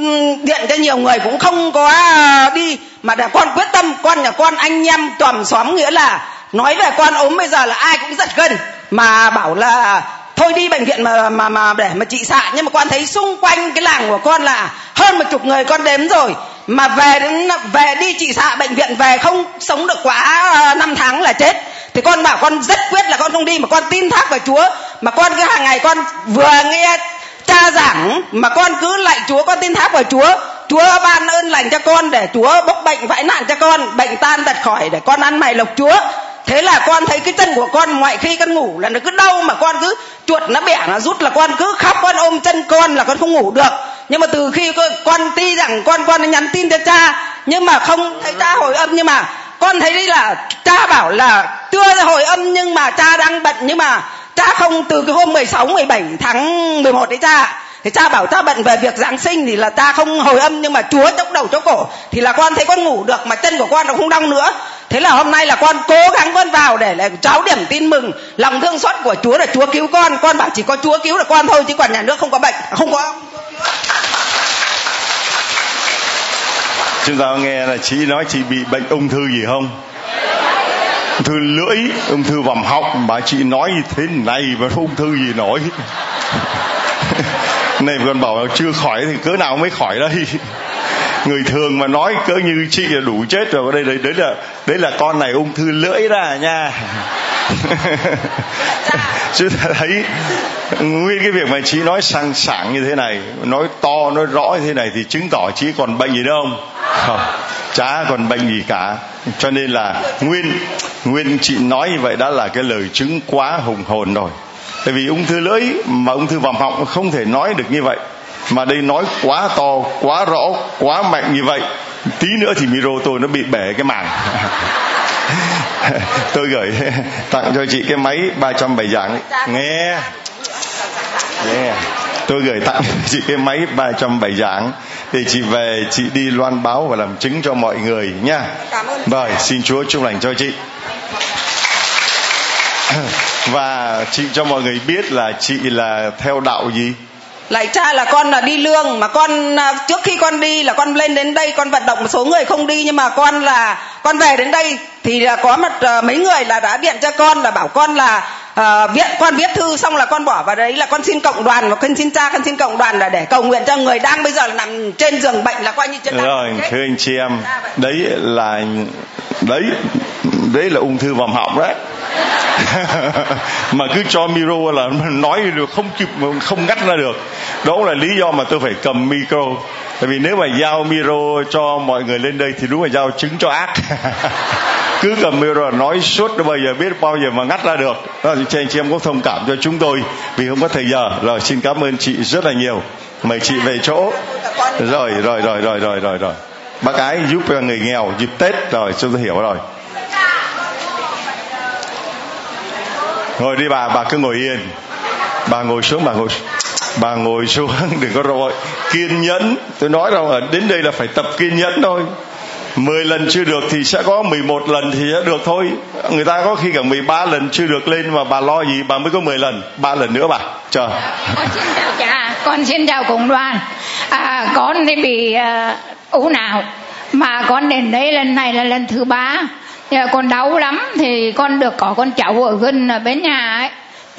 ừ, điện cho nhiều người cũng không có à, đi. Mà để con quyết tâm, con nhà con anh em toàn xóm nghĩa là nói về con ốm bây giờ là ai cũng giật gân. Mà bảo là thôi đi bệnh viện mà mà mà để mà trị xạ. Nhưng mà con thấy xung quanh cái làng của con là hơn một chục người con đếm rồi. Mà về đến, về đi trị xạ bệnh viện về không sống được quá à, năm tháng là chết thì con bảo con rất quyết là con không đi mà con tin thác vào chúa. Mà con cứ hàng ngày con vừa nghe cha giảng mà con cứ lạy chúa, con tin thác vào chúa. Chúa ban ơn lành cho con để chúa bốc bệnh vãi nạn cho con, bệnh tan tật khỏi để con ăn mày lộc chúa. Thế là con thấy cái chân của con ngoại khi con ngủ là nó cứ đau mà con cứ chuột nó bẻ nó rút là con cứ khóc, con ôm chân con là con không ngủ được. Nhưng mà từ khi con ti rằng con con nhắn tin cho cha, nhưng mà không thấy cha hồi âm, nhưng mà con thấy đấy là cha bảo là chưa hồi âm nhưng mà cha đang bận, nhưng mà cha không từ cái hôm 16 17 tháng 11 đấy cha. Thì cha bảo cha bận về việc giáng sinh thì là cha không hồi âm nhưng mà chúa chốc đầu chốc cổ. Thì là con thấy con ngủ được mà chân của con nó không đau nữa. Thế là hôm nay là con cố gắng con vào để là cháu điểm tin mừng. Lòng thương xót của chúa là chúa cứu con. Con bảo chỉ có chúa cứu được con thôi chứ còn nhà nước không có bệnh. Không có. Chúng ta nghe là chị nói chị bị bệnh ung thư gì không? Ung thư lưỡi, ung thư vòng họng. Bà chị nói như thế này mà ung thư gì nổi. Này còn bảo là chưa khỏi thì cỡ nào mới khỏi đây người thường mà nói cỡ như chị là đủ chết rồi. Đây đấy đấy là đấy là con này ung thư lưỡi ra nha. chứ thấy nguyên cái việc mà chị nói sang sảng như thế này, nói to, nói rõ như thế này thì chứng tỏ chị còn bệnh gì đâu không? Không, chả còn bệnh gì cả. Cho nên là nguyên nguyên chị nói như vậy đã là cái lời chứng quá hùng hồn rồi. Tại vì ung thư lưỡi mà ung thư vòng họng không thể nói được như vậy. Mà đây nói quá to, quá rõ, quá mạnh như vậy. Tí nữa thì micro tôi nó bị bể cái màng. tôi gửi tặng cho chị cái máy 307 giảng nghe. Nghe. Tôi gửi tặng chị cái máy 307 giảng để chị về chị đi loan báo và làm chứng cho mọi người nha. Rồi xin chúa chúc lành cho chị. Và chị cho mọi người biết là chị là theo đạo gì? Lại cha là con là đi lương mà con à, trước khi con đi là con lên đến đây con vận động một số người không đi nhưng mà con là con về đến đây thì là có một uh, mấy người là đã điện cho con là bảo con là uh, viết con viết thư xong là con bỏ vào đấy là con xin cộng đoàn và con xin cha con xin cộng đoàn là để cầu nguyện cho người đang bây giờ là nằm trên giường bệnh là coi như chân rồi thưa anh chị em đấy là đấy đấy là ung thư vòng họng đấy. Mà cứ cho micro là nói được không kịp không ngắt ra được. Đó là lý do mà tôi phải cầm micro tại vì nếu mà giao micro cho mọi người lên đây thì đúng là giao chứng cho ác. Cứ cầm micro nói suốt bao giờ biết bao giờ mà ngắt ra được. Đó thì chị em có thông cảm cho chúng tôi vì không có thời giờ. Rồi xin cảm ơn chị rất là nhiều. Mời chị về chỗ. Rồi rồi rồi rồi rồi rồi rồi. Bác ái giúp cho người nghèo dịp tết. Rồi chúng tôi hiểu rồi. Ngồi đi bà bà cứ ngồi yên. Bà ngồi xuống bà ngồi bà ngồi xuống đừng có rồi kiên nhẫn. Tôi nói rằng là đến đây là phải tập kiên nhẫn thôi. 10 lần chưa được thì sẽ có 11 lần thì sẽ được thôi. Người ta có khi cả 13 lần chưa được lên mà bà lo gì bà mới có 10 lần. Ba lần nữa bà. Chờ. Con xin chào cha con xin chào cùng đoàn. À, con thì bị à, uh, ú nào mà con đến đây lần này là lần thứ ba. Giờ con đau lắm thì con được có con cháu ở gần bên nhà ấy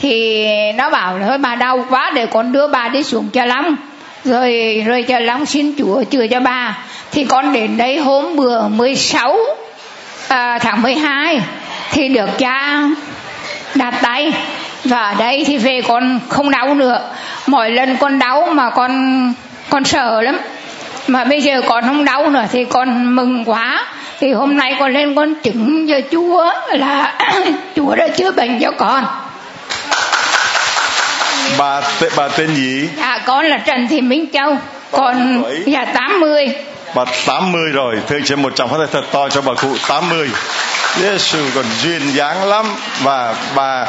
thì nó bảo thôi bà đau quá để con đưa bà đi xuống chợ lắm. Rồi rồi chợ lắm xin chúa chữa cho bà. Thì con đến đây hôm bữa 16 à, tháng 12 thì được cha đặt tay. Và ở đây thì về con không đau nữa. Mỗi lần con đau mà con con sợ lắm. Mà bây giờ con không đau nữa thì con mừng quá. Thì hôm nay con lên con chứng cho chúa là chúa đã chữa bệnh cho con bà bà tên gì dạ con là trần thị minh châu con dạ 80 bà 80 rồi thưa chị một tràng phát tay thật to cho bà cụ 80 Giêsu còn duyên dáng lắm và bà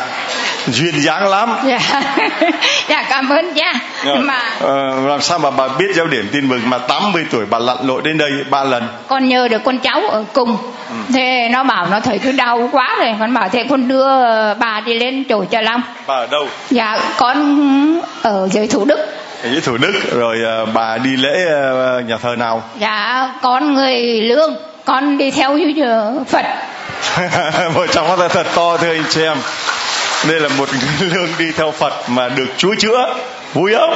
duyên dáng lắm. Dạ. Dạ cảm ơn cha Rồi, mà ờ, làm sao mà bà biết giáo điểm tin mừng mà 80 tuổi bà lặn lội đến đây ba lần? Con nhờ được con cháu ở cùng. Ừ. thế nó bảo nó thấy cứ đau quá rồi. Con bảo thế con đưa bà đi lên chỗ chợ long. Bà ở đâu? Dạ con ở dưới thủ đức. Ở thủ đức. Rồi uh, bà đi lễ uh, nhà thờ nào? Dạ con người lương. Con đi theo như phật. Một trong nó thật to thưa anh chị em đây là một lương đi theo phật mà được chúa chữa. Vui không?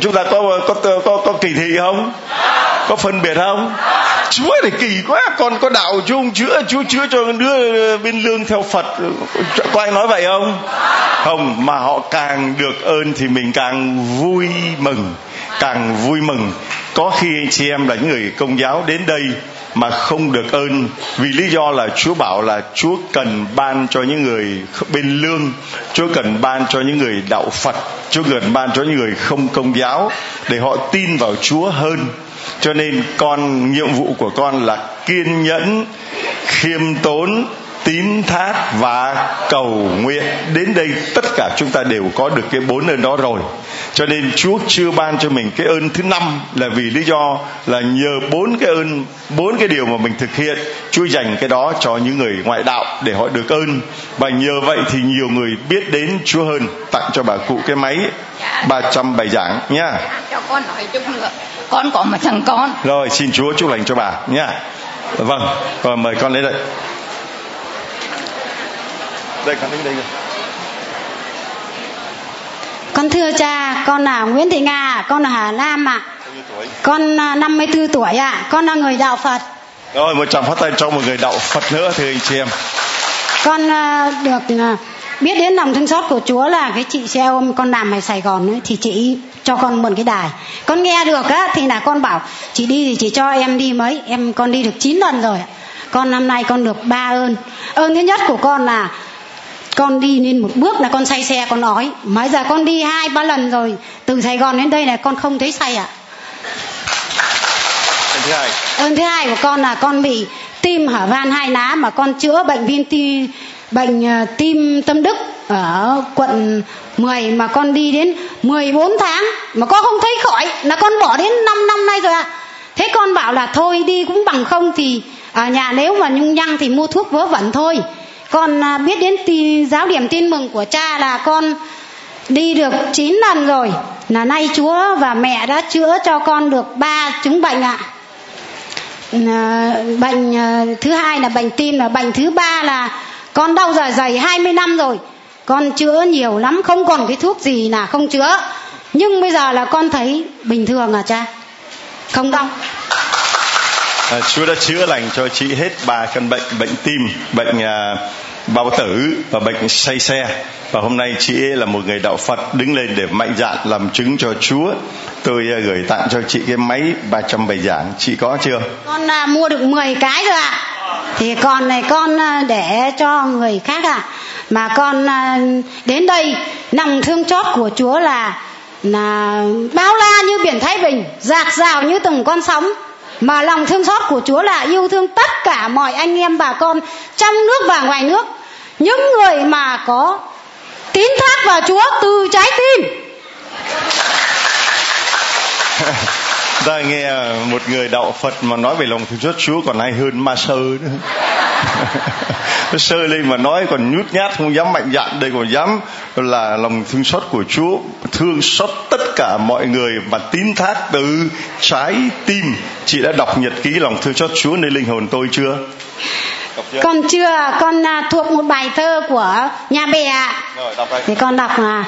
Chúng ta có có có có, kỳ thị không? Có phân biệt không? Chúa thì kỳ quá còn có đạo chung chữa chúa chữa cho đứa bên lương theo phật. Có ai nói vậy không? Không mà họ càng được ơn thì mình càng vui mừng càng vui mừng. Có khi anh chị em là những người công giáo đến đây mà không được ơn vì lý do là Chúa bảo là Chúa cần ban cho những người bên lương, Chúa cần ban cho những người đạo Phật, Chúa cần ban cho những người không công giáo để họ tin vào Chúa hơn. Cho nên con nhiệm vụ của con là kiên nhẫn, khiêm tốn, tín thác và cầu nguyện đến đây tất cả chúng ta đều có được cái bốn ơn đó rồi cho nên Chúa chưa ban cho mình cái ơn thứ năm là vì lý do là nhờ bốn cái ơn bốn cái điều mà mình thực hiện Chúa dành cái đó cho những người ngoại đạo để họ được ơn. Và nhờ vậy thì nhiều người biết đến Chúa hơn. Tặng cho bà cụ cái máy 300 bài giảng nha. Cho con nói chút nữa. Con có một thằng con. Rồi xin Chúa chúc lành cho bà nha. Vâng rồi mời con lên đây. Đây con đến đây rồi Con thưa cha, con là Nguyễn Thị Nga, con là Hà Lam ạ. Con à, 54 tuổi ạ, con là người đạo Phật. rồi một tràng phát tay cho một người đạo Phật nữa thưa anh chị em Con à, được à, biết đến lòng thương xót của Chúa là cái chị xe ôm con làm ở Sài Gòn ấy, thì chị cho con mượn cái đài. Con nghe được á thì là con bảo chị đi thì chị cho em đi mấy, em con đi được 9 lần rồi. Con năm nay con được ba ơn. Ơn thứ nhất của con là con đi lên một bước là con say xe con nói mới giờ con đi hai ba lần rồi từ sài gòn đến đây là con không thấy say ạ. Thứ hai. Ơn thứ hai của con là con bị tim hở van hai lá mà con chữa bệnh viêm ti bệnh ờ, tim tâm đức ở quận 10 mà con đi đến 14 tháng mà con không thấy khỏi là con bỏ đến 5 năm nay rồi ạ. Thế con bảo là thôi đi cũng bằng không thì ở nhà nếu mà nhung nhăng thì mua thuốc vớ vẩn thôi con à, biết đến tì, giáo điểm tin mừng của cha là con đi được 9 lần rồi. Là nay chúa và mẹ đã chữa cho con được ba chứng bệnh ạ. À, bệnh thứ hai là bệnh tim và bệnh thứ ba là con đau dạ dày 20 năm rồi. Con chữa nhiều lắm không còn cái thuốc gì là không chữa. Nhưng bây giờ là con thấy bình thường à cha? Không đau à, Chúa đã chữa lành cho chị hết ba căn bệnh bệnh tim bệnh à, bao tử và bệnh say xe. Và hôm nay chị ấy là một người đạo Phật đứng lên để mạnh dạn làm chứng cho Chúa. Tôi à, gửi tặng cho chị cái máy 300 bài giảng. Chị có chưa? Con à, mua được 10 cái rồi ạ. Thì con này con à, để cho người khác ạ. Mà con à, đến đây nằm thương chót của Chúa là là bao la như biển Thái Bình dạt dào như từng con sóng mà lòng thương xót của Chúa là yêu thương tất cả mọi anh em bà con trong nước và ngoài nước. Những người mà có tín thác vào Chúa từ trái tim. ta nghe một người đạo Phật mà nói về lòng thương xót Chúa còn hay hơn ma sơ nữa sơ lên mà nói còn nhút nhát không dám mạnh dạn đây còn dám là lòng thương xót của Chúa thương xót tất cả mọi người và tín thác từ trái tim chị đã đọc nhật ký lòng thương xót Chúa nơi linh hồn tôi chưa chưa? còn chưa con à, thuộc một bài thơ của nhà bè ạ. Thì con đọc là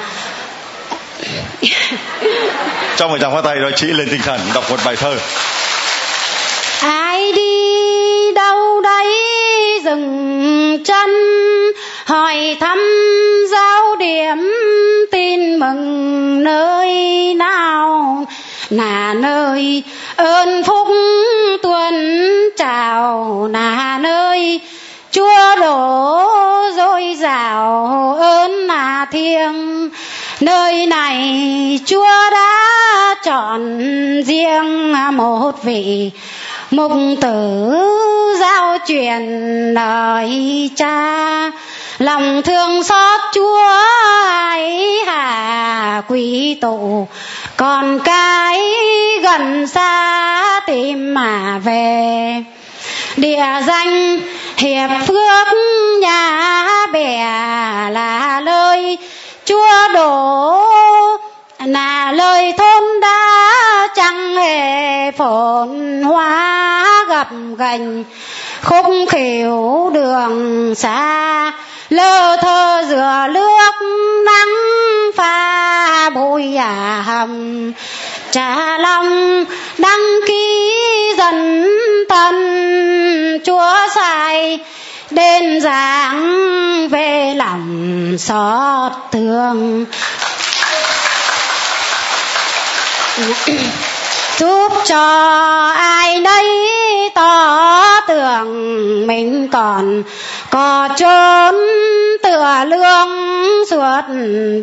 trong một tràng phát tay rồi chị lên tinh thần, đọc một bài thơ. Ai đi đâu đấy dừng chân hỏi thăm giáo điểm, tin mừng nơi nào. Là nơi ơn phúc tuần chào là nơi chúa đổ dồi dào ơn là thiêng. Nơi này chúa đã chọn riêng một vị mục tử giao truyền lời cha. Lòng thương xót chúa ấy hà quý tụ, còn cái gần xa tìm mà về. Địa danh hiệp phước nhà bè là lời chúa đổ. Là lời thôn đã chẳng hề phồn hoa gặp gành khúc khỉu đường xa, lơ thơ rửa nước nắng pha bụi à hầm trả lòng đăng ký dần thân chúa sai đến giảng về lòng xót thương. Giúp cho ai nấy tỏ tưởng mình còn có chốn tựa lương suốt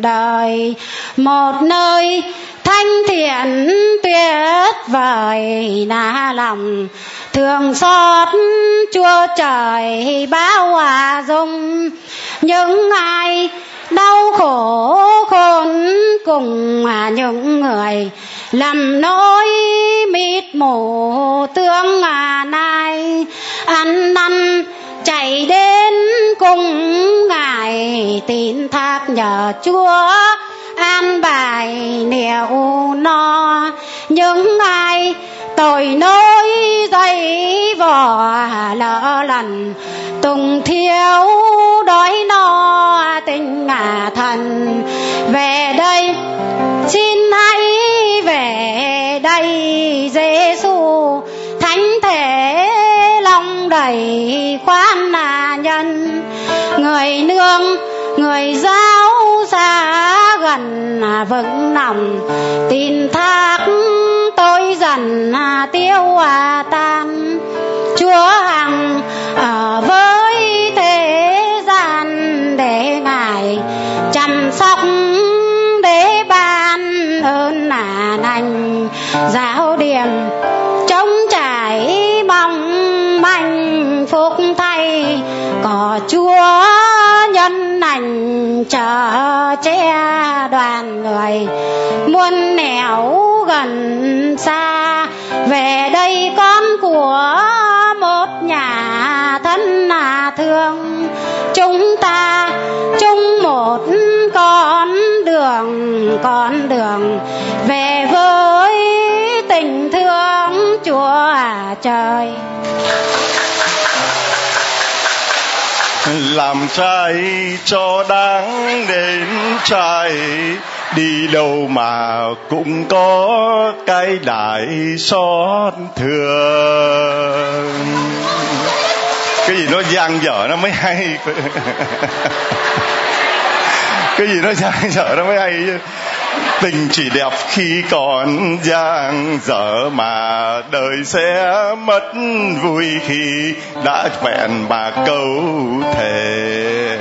đời. Một nơi thanh thiện tuyệt vời là lòng. Thường xót chúa trời báo hòa dung. Những ai đau khổ khôn cùng mà những người lầm nỗi mịt mù tương à nay ăn năn chạy đến cùng ngài tin thác nhờ chúa an bài nẻo no những ai tội nỗi dây vò lỡ lần tùng thiếu đói no tình ngả thần về đây, xin hãy về đây Giêsu thánh thể lòng đầy khoan là nhân người nương, người giao xa gần vững lòng tin thác tôi dần tiêu hòa tan. Chúa hằng ở với thế gian để ngài chăm sóc, để ban ơn nà lành giáo điểm trống trải mong manh phúc thay. Có chúa che đoàn người. Muôn nẻo gần xa, về đây con của một nhà thân là thương. Chúng ta chung một con đường con đường về với tình thương chúa trời làm trai cho đáng đến trai, đi đâu mà cũng có cái đại xót thường cái gì nó giang dở nó mới hay. Cái gì nó giang dở nó mới hay chứ tình chỉ đẹp khi còn giang, dở mà đời sẽ mất vui khi đã vẹn bà câu thề.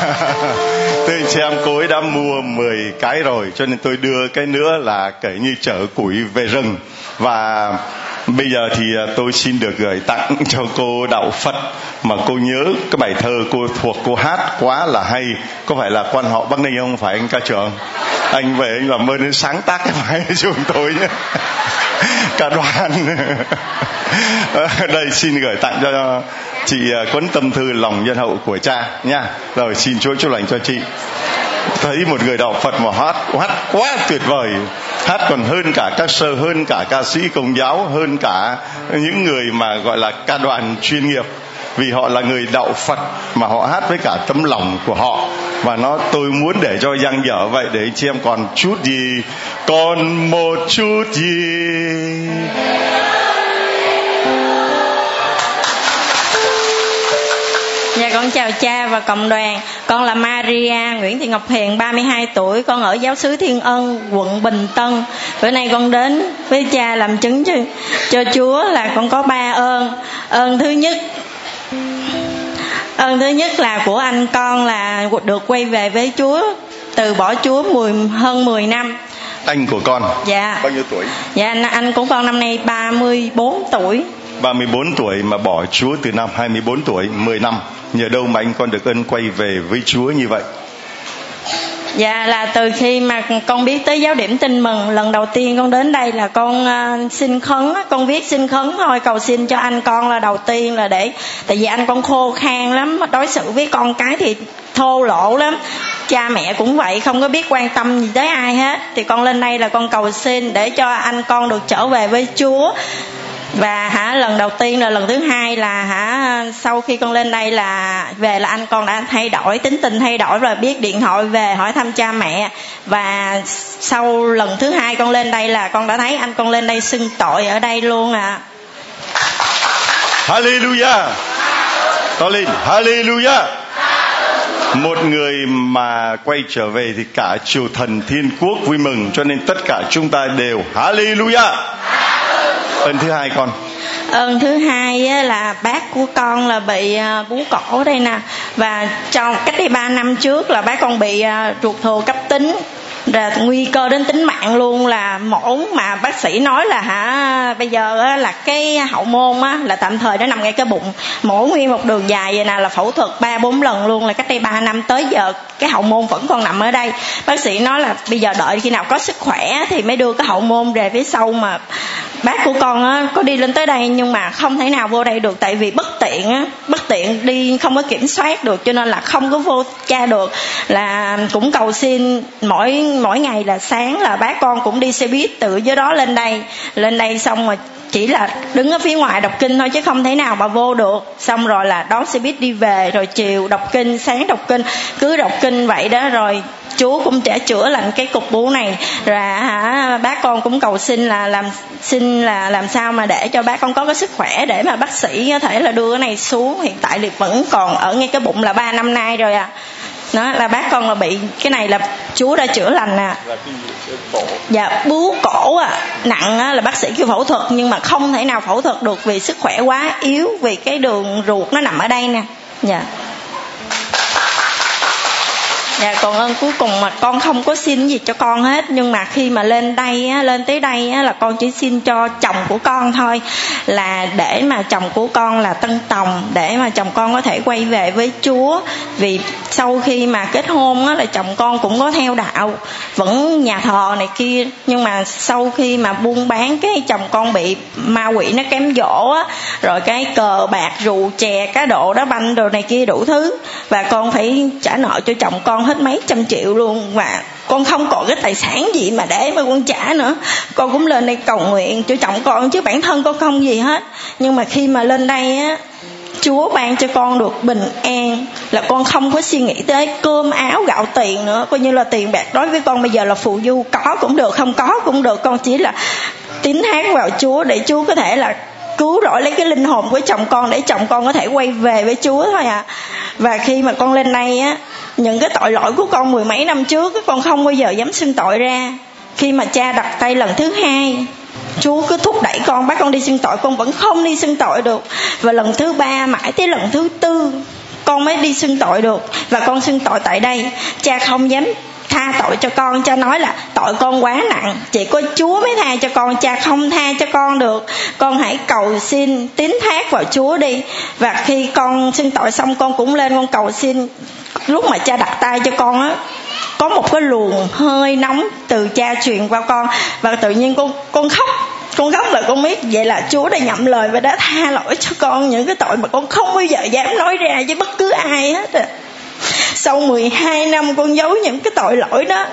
Tôi xem cô ấy đã mua 10 cái rồi, cho nên tôi đưa cái nữa là kể như chở củi về rừng. Và bây giờ thì à, tôi xin được gửi tặng cho cô đạo phật mà cô nhớ cái bài thơ cô thuộc, cô hát quá là hay. Có phải là quan họ bắc ninh không? Phải anh ca trưởng anh về anh làm ơn sáng tác cái bài cho chúng tôi nhé. Cả đoàn đây, xin gửi tặng cho chị à, cuốn tâm thư, lòng nhân hậu của cha nha. Rồi, xin chúa chúc lành cho chị. Thấy một người đạo phật mà hát hát quá tuyệt vời hát còn hơn cả các sơ, hơn cả ca sĩ công giáo, hơn cả những người mà gọi là ca đoàn chuyên nghiệp. Vì họ là người đạo Phật mà họ hát với cả tấm lòng của họ. Và nó tôi muốn để cho giang dở vậy để chị em còn chút gì, còn một chút gì. Con chào cha và cộng đoàn. Con là Maria Nguyễn Thị Ngọc Hiền 32 tuổi. Con ở giáo sứ Thiên Ân quận Bình Tân. Bữa nay con đến với cha làm chứng cho, cho Chúa là con có ba ơn. Ơn thứ nhất ơn thứ nhất là của anh con là được quay về với Chúa từ bỏ Chúa 10, hơn 10 năm. Anh của con dạ. bao nhiêu tuổi? Dạ anh, anh của con năm nay 34 tuổi 34 tuổi mà bỏ Chúa từ năm 24 tuổi 10 năm. Nhờ đâu mà anh con được ơn quay về với Chúa như vậy? Dạ là từ khi mà con biết tới giáo điểm tin mừng lần đầu tiên con đến đây là con uh, xin khấn con viết xin khấn thôi cầu xin cho anh con là đầu tiên là để tại vì anh con khô khan lắm đối xử với con cái thì thô lỗ lắm. Cha mẹ cũng vậy không có biết quan tâm gì tới ai hết. Thì con lên đây là con cầu xin để cho anh con được trở về với Chúa và hả, lần đầu tiên là lần thứ hai là hả, sau khi con lên đây là về là anh con đã thay đổi, tính tình thay đổi rồi biết điện thoại về hỏi thăm cha mẹ. Và sau lần thứ hai con lên đây là con đã thấy anh con lên đây xưng tội ở đây luôn à Hallelujah. To lên, Hallelujah. Một người mà quay trở về thì cả triều thần thiên quốc vui mừng, cho nên tất cả chúng ta đều Hallelujah ơn thứ hai con. Ơn thứ hai là bác của con là bị à, bú cổ đây nè. Và trong cách đây 3 năm trước là bác con bị à, ruột thừa cấp tính. Là nguy cơ đến tính mạng luôn là mổ mà bác sĩ nói là hả bây giờ á, là cái hậu môn á là tạm thời nó nằm ngay cái bụng. Mổ nguyên một đường dài vậy nè là phẫu thuật ba bốn lần luôn là cách đây ba năm. Tới giờ cái hậu môn vẫn còn nằm ở đây. Bác sĩ nói là bây giờ đợi khi nào có sức khỏe thì mới đưa cái hậu môn về phía sau mà bác của con á, có đi lên tới đây nhưng mà không thể nào vô đây được, tại vì bất tiện á, bất tiện đi không có kiểm soát được, cho nên là không có vô cha được. Là cũng cầu xin mỗi mỗi ngày là sáng là bác con cũng đi xe buýt từ dưới đó lên đây. Lên đây xong rồi chỉ là đứng ở phía ngoài đọc kinh thôi chứ không thể nào mà vô được. Xong rồi là đón xe buýt đi về, rồi chiều đọc kinh, sáng đọc kinh, cứ đọc kinh vậy đó, rồi chúa cũng sẽ chữa lành cái cục bú này. Rồi hả bác con cũng cầu xin là làm xin là làm sao mà để cho bác con có cái sức khỏe để mà bác sĩ có thể là đưa cái này xuống. Hiện tại thì vẫn còn ở ngay cái bụng là ba năm nay rồi à nó là bác con là bị cái này là chúa đã chữa lành nè dạ bú cổ à nặng á, là bác sĩ kêu phẫu thuật nhưng mà không thể nào phẫu thuật được vì sức khỏe quá yếu vì cái đường ruột nó nằm ở đây nè. Dạ dạ còn ơn cuối cùng mà con không có xin gì cho con hết. Nhưng mà khi mà lên đây á, lên tới đây á, là con chỉ xin cho chồng của con thôi. Là để mà chồng của con là tân tòng để mà chồng con có thể quay về với chúa. Vì sau khi mà kết hôn á, là chồng con cũng có theo đạo. Vẫn nhà thờ này kia. Nhưng mà sau khi mà buôn bán cái chồng con bị ma quỷ nó kém dỗ á rồi cái cờ bạc rượu chè cá độ đá banh đồ này kia đủ thứ. Và con phải trả nợ cho chồng con hết mấy trăm triệu luôn. Và con không còn cái tài sản gì mà để mà con trả nữa. Con cũng lên đây cầu nguyện cho chồng con, chứ bản thân con không gì hết. Nhưng mà khi mà lên đây á, Chúa ban cho con được bình an, là con không có suy nghĩ tới cơm áo gạo tiền nữa. Coi như là tiền bạc đối với con bây giờ là phụ du. Có cũng được, không có cũng được. Con chỉ là tín hát vào Chúa để Chúa có thể là cứu rỗi lấy cái linh hồn của chồng con, để chồng con có thể quay về với Chúa thôi à. Và khi mà con lên đây á những cái tội lỗi của con mười mấy năm trước con không bao giờ dám xin tội ra. Khi mà cha đặt tay lần thứ hai, Chúa cứ thúc đẩy con, bắt con đi xin tội. Con vẫn không đi xin tội được. Và lần thứ ba mãi tới lần thứ tư, con mới đi xưng tội được. Và con xưng tội tại đây. Cha không dám tha tội cho con cha nói là tội con quá nặng. Chỉ có chúa mới tha cho con, cha không tha cho con được. Con hãy cầu xin tín thác vào chúa đi. Và khi con xin tội xong, con cũng lên, con cầu xin. Lúc mà cha đặt tay cho con á, có một cái luồng hơi nóng từ cha truyền qua con. Và tự nhiên con con khóc. Con khóc là con biết vậy là Chúa đã nhậm lời và đã tha lỗi cho con những cái tội mà con không bao giờ dám nói ra với bất cứ ai hết à. Sau 12 năm con giấu những cái tội lỗi đó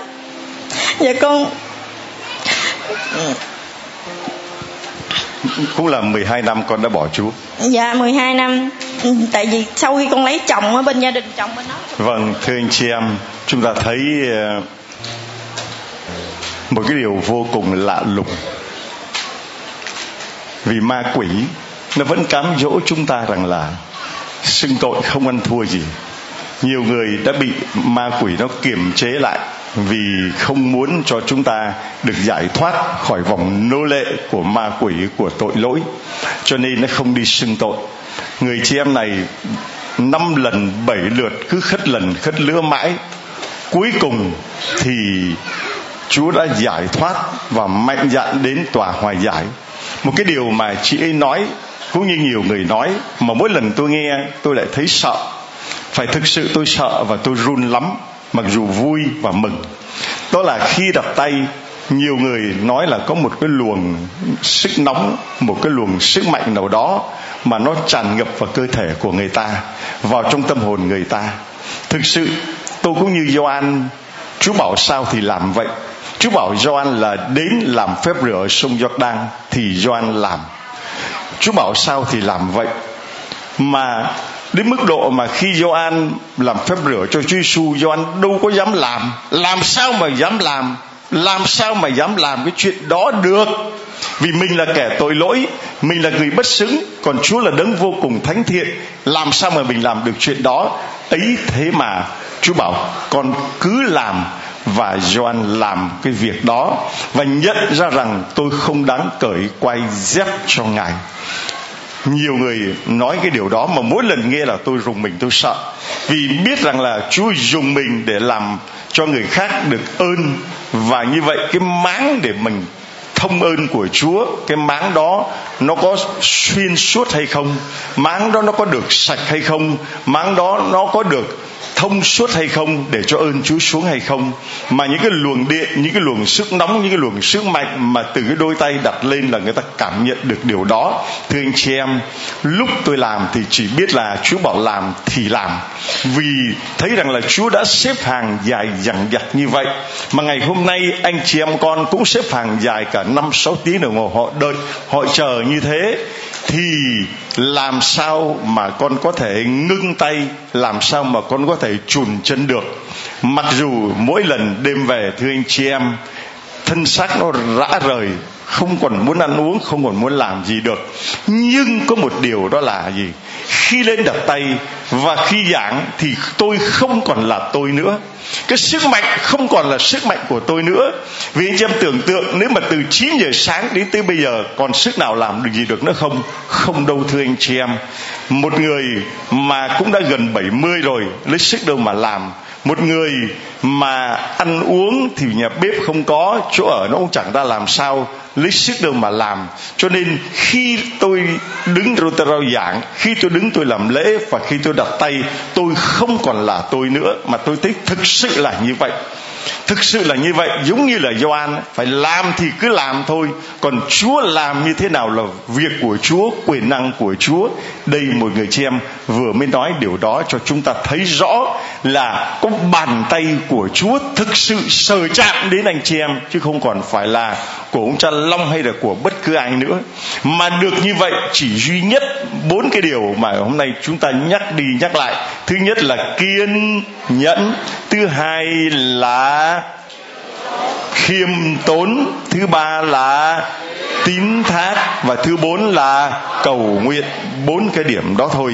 Và con cũng là 12 năm con đã bỏ Chúa. Dạ 12 năm. Tại vì sau khi con lấy chồng ở bên gia đình chồng bên đó. Vâng, thưa anh chị em, chúng ta thấy ờ, một cái điều vô cùng lạ lùng. Vì ma quỷ nó vẫn cám dỗ chúng ta rằng là xưng tội không ăn thua gì. Nhiều người đã bị ma quỷ nó kiềm chế lại vì không muốn cho chúng ta được giải thoát khỏi vòng nô lệ của ma quỷ, của tội lỗi, cho nên nó không đi xưng tội. Người chị em này năm lần, bảy lượt, cứ khất lần, khất lứa mãi. Cuối cùng thì Chúa đã giải thoát và mạnh dạn đến tòa hòa giải. Một cái điều mà chị ấy nói, cũng như nhiều người nói, mà mỗi lần tôi nghe, tôi lại thấy sợ phải thực sự tôi sợ và tôi run lắm, mặc dù vui và mừng. Đó là khi đặt tay, nhiều người nói là có một cái luồng sức nóng, một cái luồng sức mạnh nào đó mà nó tràn ngập vào cơ thể của người ta, vào trong tâm hồn người ta. Thực sự, tôi cũng như Gioan, Chúa bảo sao thì làm vậy. Chúa bảo Gioan là đến làm phép rửa ở sông Jordan thì Gioan làm. Chúa bảo sao thì làm vậy. Mà đến mức độ mà khi Gioan làm phép rửa cho Chúa Giêsu Gioan đâu có dám làm. Làm sao mà dám làm? Làm sao mà dám làm cái chuyện đó được? Vì mình là kẻ tội lỗi, mình là người bất xứng, còn Chúa là đấng vô cùng thánh thiện. Làm sao mà mình làm được chuyện đó? Ấy thế mà, Chúa bảo, con cứ làm và Gioan làm cái việc đó và nhận ra rằng tôi không đáng cởi quay dép cho ngài nhiều người nói cái điều đó mà mỗi lần nghe là tôi rùng mình, tôi sợ. Vì biết rằng là Chúa dùng mình để làm cho người khác được ơn. Và như vậy cái máng để mình thông ơn của Chúa, cái máng đó nó có xuyên suốt hay không? Máng đó nó có được sạch hay không? Máng đó nó có được thông suốt hay không, để cho ơn Chúa xuống hay không. Mà những cái luồng điện, những cái luồng sức nóng, những cái luồng sức mạnh mà từ cái đôi tay đặt lên là người ta cảm nhận được điều đó. Thưa anh chị em, lúc tôi làm thì chỉ biết là Chúa bảo làm thì làm. Vì thấy rằng là Chúa đã xếp hàng dài dằng dặc như vậy, mà ngày hôm nay anh chị em con cũng xếp hàng dài cả năm, sáu tiếng đồng hồ họ đợi, họ chờ như thế thì làm sao mà con có thể ngưng tay, làm sao mà con có thể chùn chân được? Mặc dù mỗi lần đêm về, thưa anh chị em, thân xác nó rã rời, không còn muốn ăn uống, không còn muốn làm gì được. Nhưng có một điều đó là gì? Khi lên đặt tay và khi giảng thì tôi không còn là tôi nữa. Cái sức mạnh không còn là sức mạnh của tôi nữa. Vì anh chị em tưởng tượng, nếu mà từ 9 giờ sáng đến tới bây giờ, còn sức nào làm được gì được nữa không? Không đâu, thưa anh chị em. Một người mà cũng đã gần 70 rồi, lấy sức đâu mà làm một người mà ăn uống thì nhà bếp không có, chỗ ở nó cũng chẳng ra làm sao, lấy sức đâu mà làm. Cho nên khi tôi đứng rồi tôi rao giảng, khi tôi đứng tôi làm lễ và khi tôi đặt tay, tôi không còn là tôi nữa, mà tôi thấy thực sự là như vậy thực sự là như vậy, giống như là Gioan, phải làm thì cứ làm thôi. Còn Chúa làm như thế nào là việc của Chúa, quyền năng của Chúa? Đây một người chị em vừa mới nói điều đó cho chúng ta thấy rõ là có bàn tay của Chúa thực sự sờ chạm đến anh chị em, chứ không còn phải là của ông cha Long hay là của bất cứ ai nữa. Mà được như vậy, chỉ duy nhất bốn cái điều mà hôm nay chúng ta nhắc đi nhắc lại. Thứ nhất là kiên nhẫn, thứ hai là khiêm tốn, thứ ba là tín thác, và thứ bốn là cầu nguyện. Bốn cái điểm đó thôi.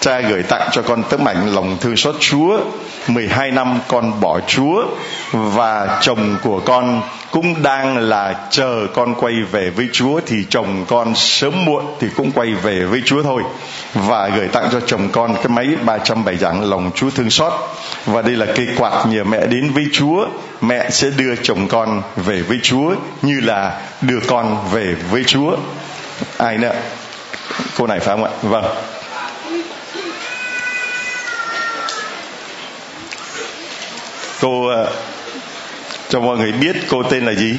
Cha gửi tặng cho con tấm ảnh lòng thương xót Chúa 12 năm con bỏ Chúa và chồng của con cũng đang là chờ con quay về với Chúa thì chồng con sớm muộn thì cũng quay về với Chúa thôi. Và gửi tặng cho chồng con cái máy 307 giảng lòng Chúa thương xót. Và đây là cây quạt nhờ mẹ đến với Chúa. Mẹ sẽ đưa chồng con về với Chúa như là đưa con về với Chúa. Ai nữa? Cô này phải không ạ? Vâng. Cô ờ, cho mọi người biết cô tên là gì?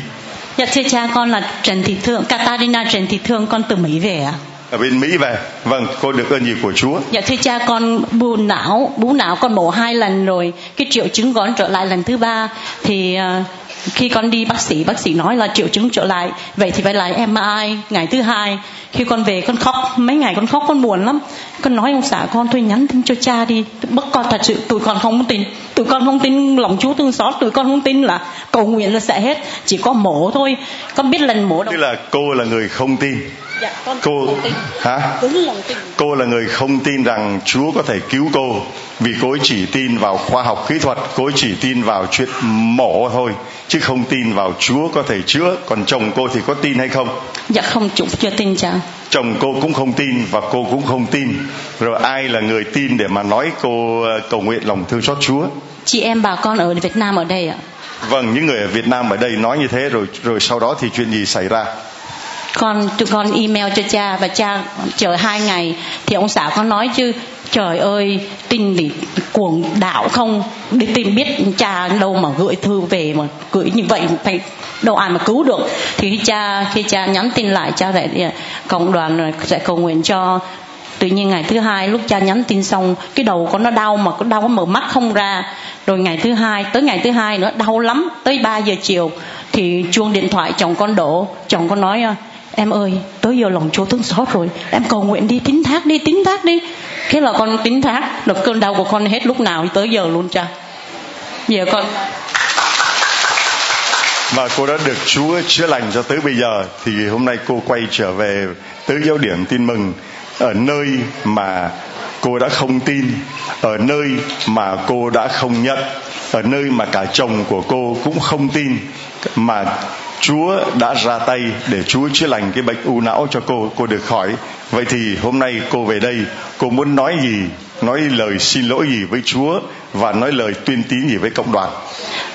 Dạ thưa cha con là trần thị thương Katarina trần thị thương con từ mỹ về ạ. Ở bên Mỹ về. Vâng cô được ơn gì của Chúa? Dạ thưa cha con bù não bú não con mổ hai lần rồi cái triệu chứng con trở lại lần thứ ba. Thì uh, khi con đi, bác sĩ bác sĩ nói là triệu chứng trở lại. Vậy thì phải lại MRI ngày thứ hai. Khi con về, con khóc. Mấy ngày con khóc, con buồn lắm. Con nói, ông xã con, thôi nhắn tin cho cha đi. Bất con thật sự tụi con không tin. Tụi con không tin lòng chúa thương xót. Tụi con không tin là cầu nguyện là sẽ hết. Chỉ có mổ thôi. Con biết lần mổ đâu. Tức là cô là người không tin dạ, con cô không tin. hả? Cô là người không tin rằng chúa có thể cứu cô vì cô ấy chỉ tin vào khoa học kỹ thuật cô ấy chỉ tin vào chuyện mổ thôi chứ không tin vào chúa có thể chữa. Còn chồng cô thì có tin hay không? Dạ không chúng chưa tin cha chồng cô cũng không tin và cô cũng không tin. Rồi ai là người tin để mà nói cô ờ, cầu nguyện lòng thương xót chúa? Chị em bà con ở Việt Nam ở đây ạ. Vâng những người ở Việt Nam ở đây nói như thế rồi rồi sau đó thì chuyện gì xảy ra con tụi con email cho cha và cha chờ hai ngày. Thì ông xã con nói chứ, trời ơi, tin bị cuồng đạo không? Đi tìm biết cha đâu mà gửi thư về mà gửi như vậy phải đâu ai mà cứu được. Thì khi cha khi cha nhắn tin lại, cha lại à, cộng đoàn sẽ cầu nguyện cho. Tự nhiên ngày thứ hai lúc cha nhắn tin xong, cái đầu con nó đau mà có đau mở mắt không ra. Rồi ngày thứ hai, tới ngày thứ hai nữa, đau lắm, tới 3 giờ chiều thì chuông điện thoại chồng con đổ. Chồng con nói à, em ơi tới giờ lòng chúa thương xót rồi. Em cầu nguyện đi, tín thác đi, tín thác đi. Thế là con tín thác được cơn đau của con hết lúc nào tới giờ luôn cha. Giờ con. Và cô đã được Chúa chữa lành cho tới bây giờ, thì hôm nay cô quay trở về tới giáo điểm tin mừng ở nơi mà cô đã không tin, ở nơi mà cô đã không nhận, ở nơi mà cả chồng của cô cũng không tin, mà Chúa đã ra tay để Chúa chữa lành cái bệnh u não cho cô cô được khỏi. Vậy thì hôm nay cô về đây cô muốn nói gì? Nói lời xin lỗi gì với Chúa và nói lời tuyên tín gì với cộng đoàn?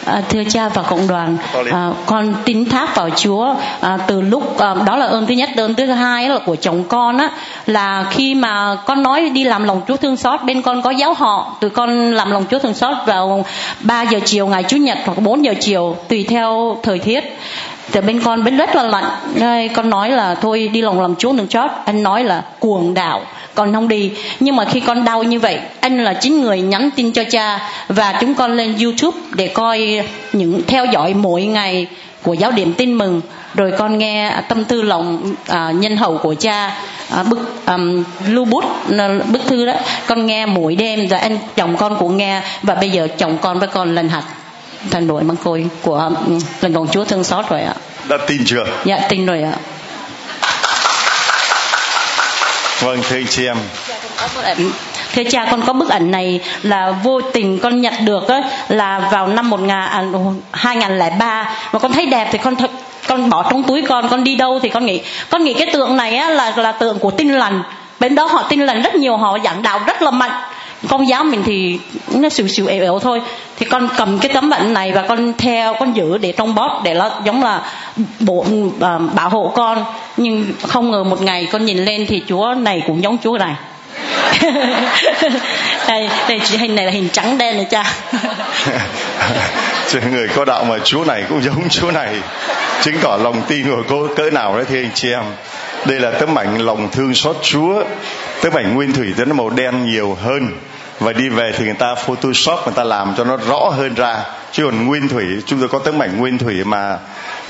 À, thưa cha và cộng đoàn à, con tín thác vào Chúa à, từ lúc à, đó là ơn thứ nhất. Ơn thứ hai là của chồng con á là khi mà con nói đi làm lòng Chúa thương xót bên con có giáo họ. Tụi con làm lòng Chúa thương xót vào 3 giờ chiều ngày Chủ nhật hoặc 4 giờ chiều tùy theo thời tiết thì bên con bên rất là lạnh. Đây, con nói là thôi đi lòng làm Chúa đừng chót. Anh nói là cuồng đạo con không đi. Nhưng mà khi con đau như vậy anh là chính người nhắn tin cho cha và chúng con lên youtube để coi những theo dõi mỗi ngày của giáo điểm tin mừng. Rồi con nghe tâm tư lòng à, nhân hậu của cha à, bức um, lưu bút bức thư đó. Con nghe mỗi đêm rồi anh chồng con cũng nghe. Và bây giờ chồng con với con lần hạt thành đội mang côi của um, lần đồng chúa thương xót rồi ạ. Đã tin chưa? Dạ tin rồi ạ. Vâng thưa anh chị em. Thưa cha con có bức ảnh này là vô tình con nhặt được á, là vào năm một ngàn à, 2003 mà con thấy đẹp thì con thật con bỏ trong túi con con đi đâu thì con nghĩ con nghĩ cái tượng này á, là là tượng của tinh lành. Bên đó họ tin lành rất nhiều họ giảng đạo rất là mạnh con giáo mình thì nó xìu xìu ẻo ẻo thôi. Thì con cầm cái tấm ảnh này và con theo con giữ để trong bóp để nó giống là bộ à, bảo hộ con. Nhưng không ngờ một ngày con nhìn lên thì chúa này cũng giống chúa này. Đây, đây hình này là hình trắng đen này cha. Chứ người có đạo mà chúa này cũng giống chúa này. Chứng tỏ lòng tin của cô cỡ nào đấy thì anh chị em đây là tấm ảnh lòng thương xót chúa. Tấm ảnh nguyên thủy thì nó màu đen nhiều hơn. Và đi về thì người ta photoshop, người ta làm cho nó rõ hơn ra. Chứ còn nguyên thủy, chúng tôi có tấm ảnh nguyên thủy mà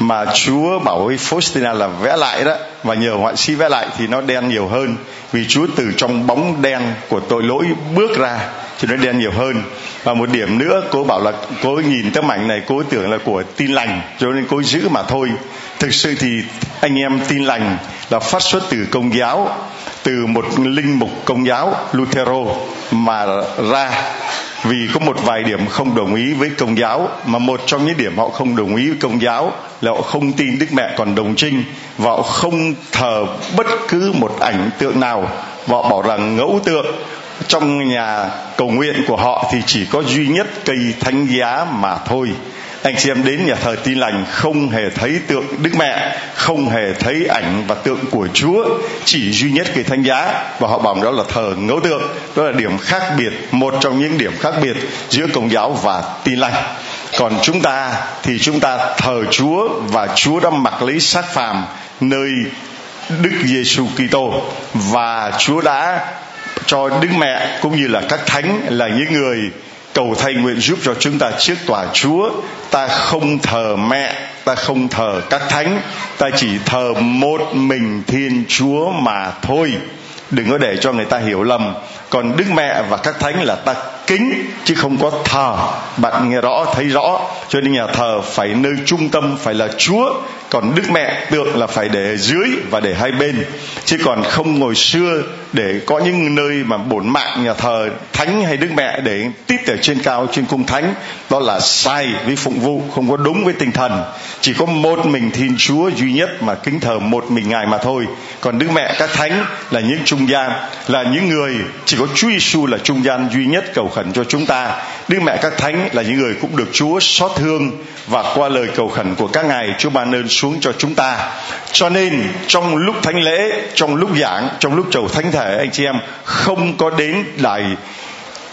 mà Chúa bảo với Faustina là vẽ lại đó. Và nhờ họa sĩ vẽ lại thì nó đen nhiều hơn. Vì Chúa từ trong bóng đen của tội lỗi bước ra thì nó đen nhiều hơn. Và một điểm nữa, cô bảo là, cô nhìn tấm ảnh này, cô tưởng là của tin lành. Cho nên cô giữ mà thôi thực sự thì anh em tin lành là phát xuất từ công giáo, từ một linh mục công giáo Lutero mà ra. Vì có một vài điểm không đồng ý với công giáo, mà một trong những điểm họ không đồng ý với công giáo là họ không tin Đức Mẹ còn đồng trinh, và họ không thờ bất cứ một ảnh tượng nào. Và họ bảo rằng ngẫu tượng trong nhà cầu nguyện của họ thì chỉ có duy nhất cây thánh giá mà thôi anh chị em đến nhà thờ tin lành không hề thấy tượng đức mẹ, không hề thấy ảnh và tượng của chúa, chỉ duy nhất cái thánh giá và họ bảo đó là thờ ngẫu tượng. Đó là điểm khác biệt, một trong những điểm khác biệt giữa công giáo và tin lành. Còn chúng ta thì chúng ta thờ chúa và chúa đã mặc lấy xác phàm nơi Đức Giêsu Kitô và Chúa đã cho Đức Mẹ cũng như là các thánh là những người cầu thay nguyện giúp cho chúng ta trước tòa Chúa. Ta không thờ mẹ, ta không thờ các thánh. Ta chỉ thờ một mình Thiên Chúa mà thôi. Đừng có để cho người ta hiểu lầm. Còn Đức Mẹ và các thánh là ta kính, chứ không có thờ. Bạn nghe rõ, thấy rõ. Cho nên nhà thờ phải nơi trung tâm, phải là Chúa còn Đức Mẹ tượng là phải để dưới và để hai bên, chứ còn không ngồi xưa để có những nơi mà bổn mạng, nhà thờ, thánh hay Đức Mẹ để tít ở trên cao, trên cung thánh, đó là sai với phụng vụ, không có đúng với tinh thần. Chỉ có một mình Thiên Chúa duy nhất mà kính thờ một mình Ngài mà thôi. Còn Đức Mẹ, các thánh là những trung gian, là những người, chỉ có Chúa Giêsu là trung gian duy nhất cầu khẩn cho chúng ta. Đức Mẹ, các thánh là những người cũng được Chúa xót thương và qua lời cầu khẩn của các ngài, Chúa ban ơn xuống cho chúng ta. Cho nên, trong lúc thánh lễ, trong lúc giảng, trong lúc chầu thánh thể, anh chị em, không có đến đài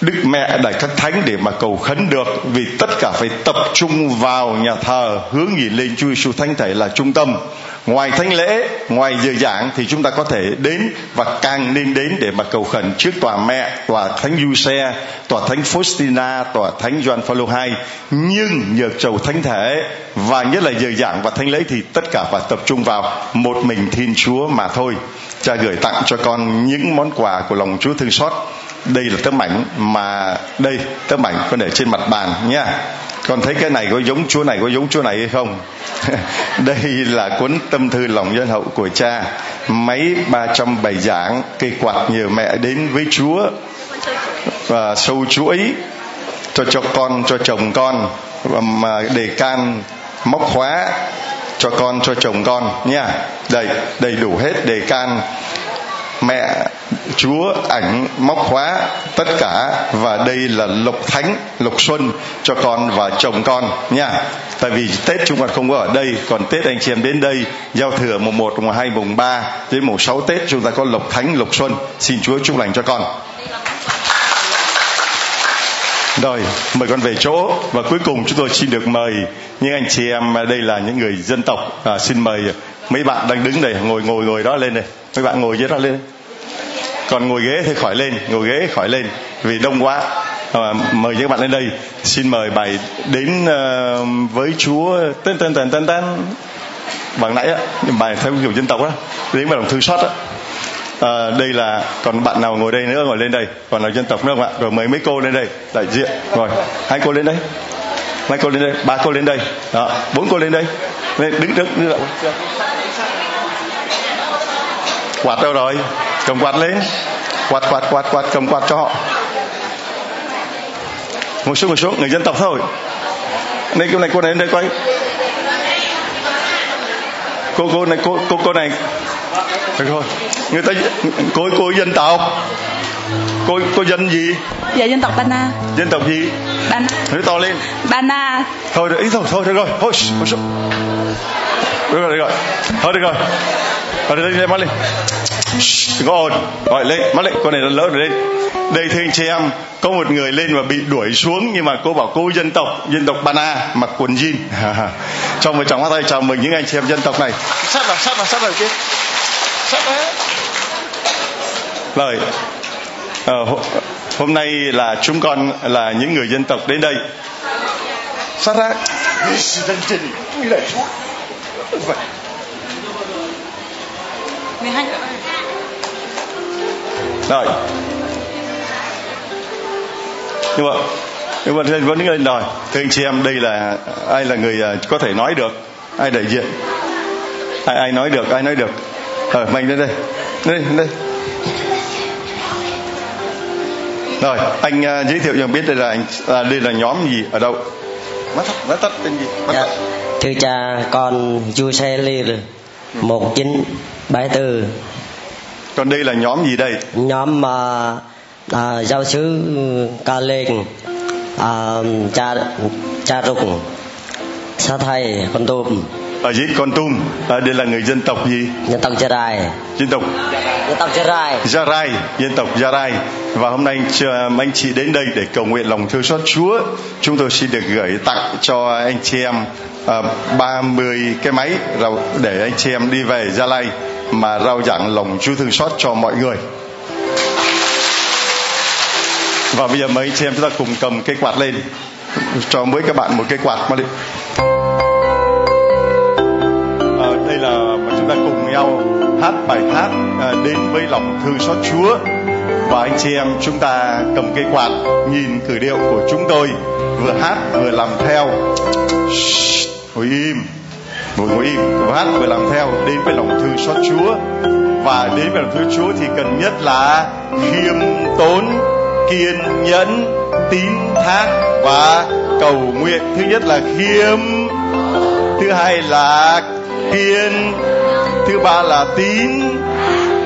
Đức mẹ đại các thánh để mà cầu khấn được, vì tất cả phải tập trung vào nhà thờ, hướng nhìn lên Chúa Giêsu thánh thể là trung tâm ngoài thánh lễ ngoài giờ giảng thì chúng ta có thể đến và càng nên đến để mà cầu khẩn trước tòa mẹ tòa thánh du xe tòa thánh faustina tòa thánh Gioan Phaolô II nhưng nhờ chầu thánh thể và nhất là giờ giảng và thánh lễ thì tất cả phải tập trung vào một mình thiên chúa mà thôi. Cha gửi tặng cho con những món quà của lòng chúa thương xót. Đây là tấm ảnh mà đây tấm ảnh con để trên mặt bàn nha con thấy cái này có giống chúa này, có giống chúa này hay không? Đây là cuốn tâm thư lòng nhân hậu của cha. Mấy ba trăm bài giảng, cây quạt nhờ mẹ đến với chúa. Và sâu chuỗi cho cho con, cho chồng con, và mà đề can móc khóa cho con, cho chồng con nha đây, đầy đủ hết đề can. Mẹ Chúa ảnh móc khóa tất cả và đây là lộc thánh lộc xuân cho con và chồng con nha. Tại vì Tết chúng con không có ở đây còn Tết anh chị em đến đây giao thừa mùng 1 mùng 2 mùng 3 đến mùng 6 Tết chúng ta có lộc thánh lộc xuân. Xin Chúa chúc lành cho con. Rồi mời con về chỗ và cuối cùng chúng tôi xin được mời những anh chị em đây là những người dân tộc. À, xin mời mấy bạn đang đứng đây ngồi ngồi ngồi đó lên đây. Mấy bạn ngồi dưới đó lên còn ngồi ghế thì khỏi lên ngồi ghế khỏi lên vì đông quá. À, mời các bạn lên đây. Xin mời bài đến uh, với chúa tên tên tên tên tên bằng nãy á bài theo kiểu dân tộc đó đến bài đồng thư xót á. À, đây là còn bạn nào ngồi đây nữa ngồi lên đây. Còn là dân tộc nữa không ạ? Rồi mời mấy cô lên đây đại diện. Rồi hai cô lên đây. Hai cô lên đây? Ba cô lên đây. Đó bốn cô lên đây. Lên đứng đứng vậy quạt đâu rồi? Cầm quạt lên quạt quạt quạt quạt cầm quạt cho họ ngồi xuống ngồi xuống người dân tộc thôi đây cô này cô này đây quay cô cô này cô cô cô này được rồi người ta cô cô dân tộc cô cô dân gì dạ dân tộc Bana dân tộc gì Bana nói to lên Bana thôi được ý thôi thôi được rồi thôi được rồi được rồi thôi được rồi rồi lên lên mắt lên đừng có ồn gọi lên mắt lên con này nó lớn rồi lên đây thưa anh chị em có một người lên mà bị đuổi xuống nhưng mà cô bảo cô dân tộc dân tộc Bana mặc quần jean. Cho một tràng hoa tay chào mừng những anh chị em dân tộc này. Sát vào sát vào sát vào kia sát vào. Rồi. À, hôm nay là chúng con là những người dân tộc đến đây. Sát ra. Dân trình rồi. Nhưng mà nhưng mà vẫn lên rồi thưa anh chị em đây là ai là người à, có thể nói được? Ai đại diện? Ai ai nói được? Ai nói được? Ờ mình lên đây. Lên đây. Rồi anh uh, giới thiệu cho biết đây là anh à, đây là nhóm gì ở đâu? Mắt tắt mắt tắt tên gì? Mắt dạ. thưa cha con Giuse một chín bảy từ còn đây là nhóm gì đây? Nhóm mà à, giáo sứ ca lên à, cha cha rụng sa thầy con tôm ở dưới con tum à, đây là người dân tộc gì? Dân tộc gia rai. Dân tộc dân tộc gia rai. Dân tộc gia rai. Và hôm nay anh, anh chị đến đây để cầu nguyện lòng thương xót Chúa. Chúng tôi xin được gửi tặng cho anh chị em à, 30 cái máy để anh chị em đi về Gia Lai mà rao giảng lòng Chúa thương xót cho mọi người. Và bây giờ mấy chị em chúng ta cùng cầm cái quạt lên. Cho mỗi các bạn một cái quạt mà đi. À, đây là mà chúng ta cùng nhau hát bài hát à, đến với lòng thương xót Chúa. Và anh chị em chúng ta cầm cây quạt nhìn cử điệu của chúng tôi vừa hát vừa làm theo. Ngồi im. Vừa ngồi im vừa hát vừa làm theo, đến với lòng thương xót Chúa. Và đến với lòng thương Chúa thì cần nhất là khiêm tốn, kiên nhẫn, tín thác và cầu nguyện. Thứ nhất là khiêm, thứ hai là kiên, thứ ba là tín,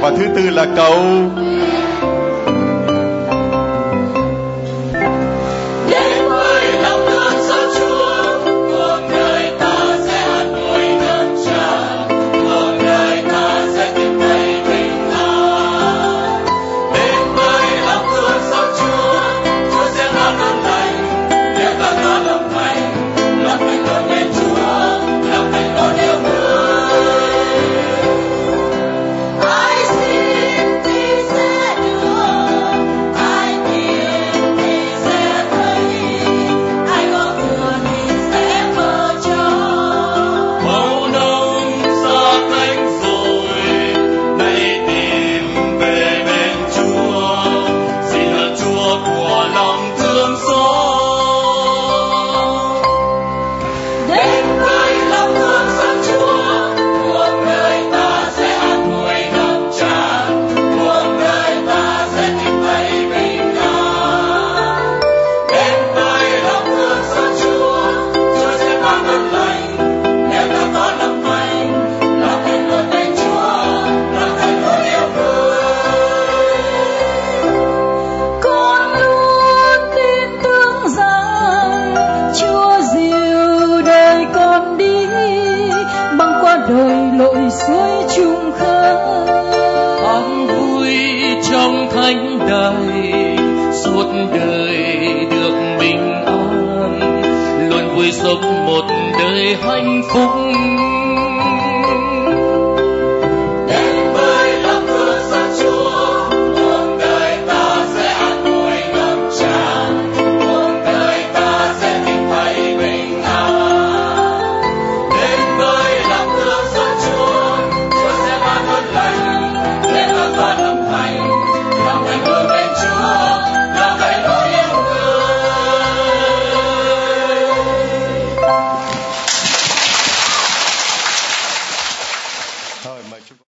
và thứ tư là cầu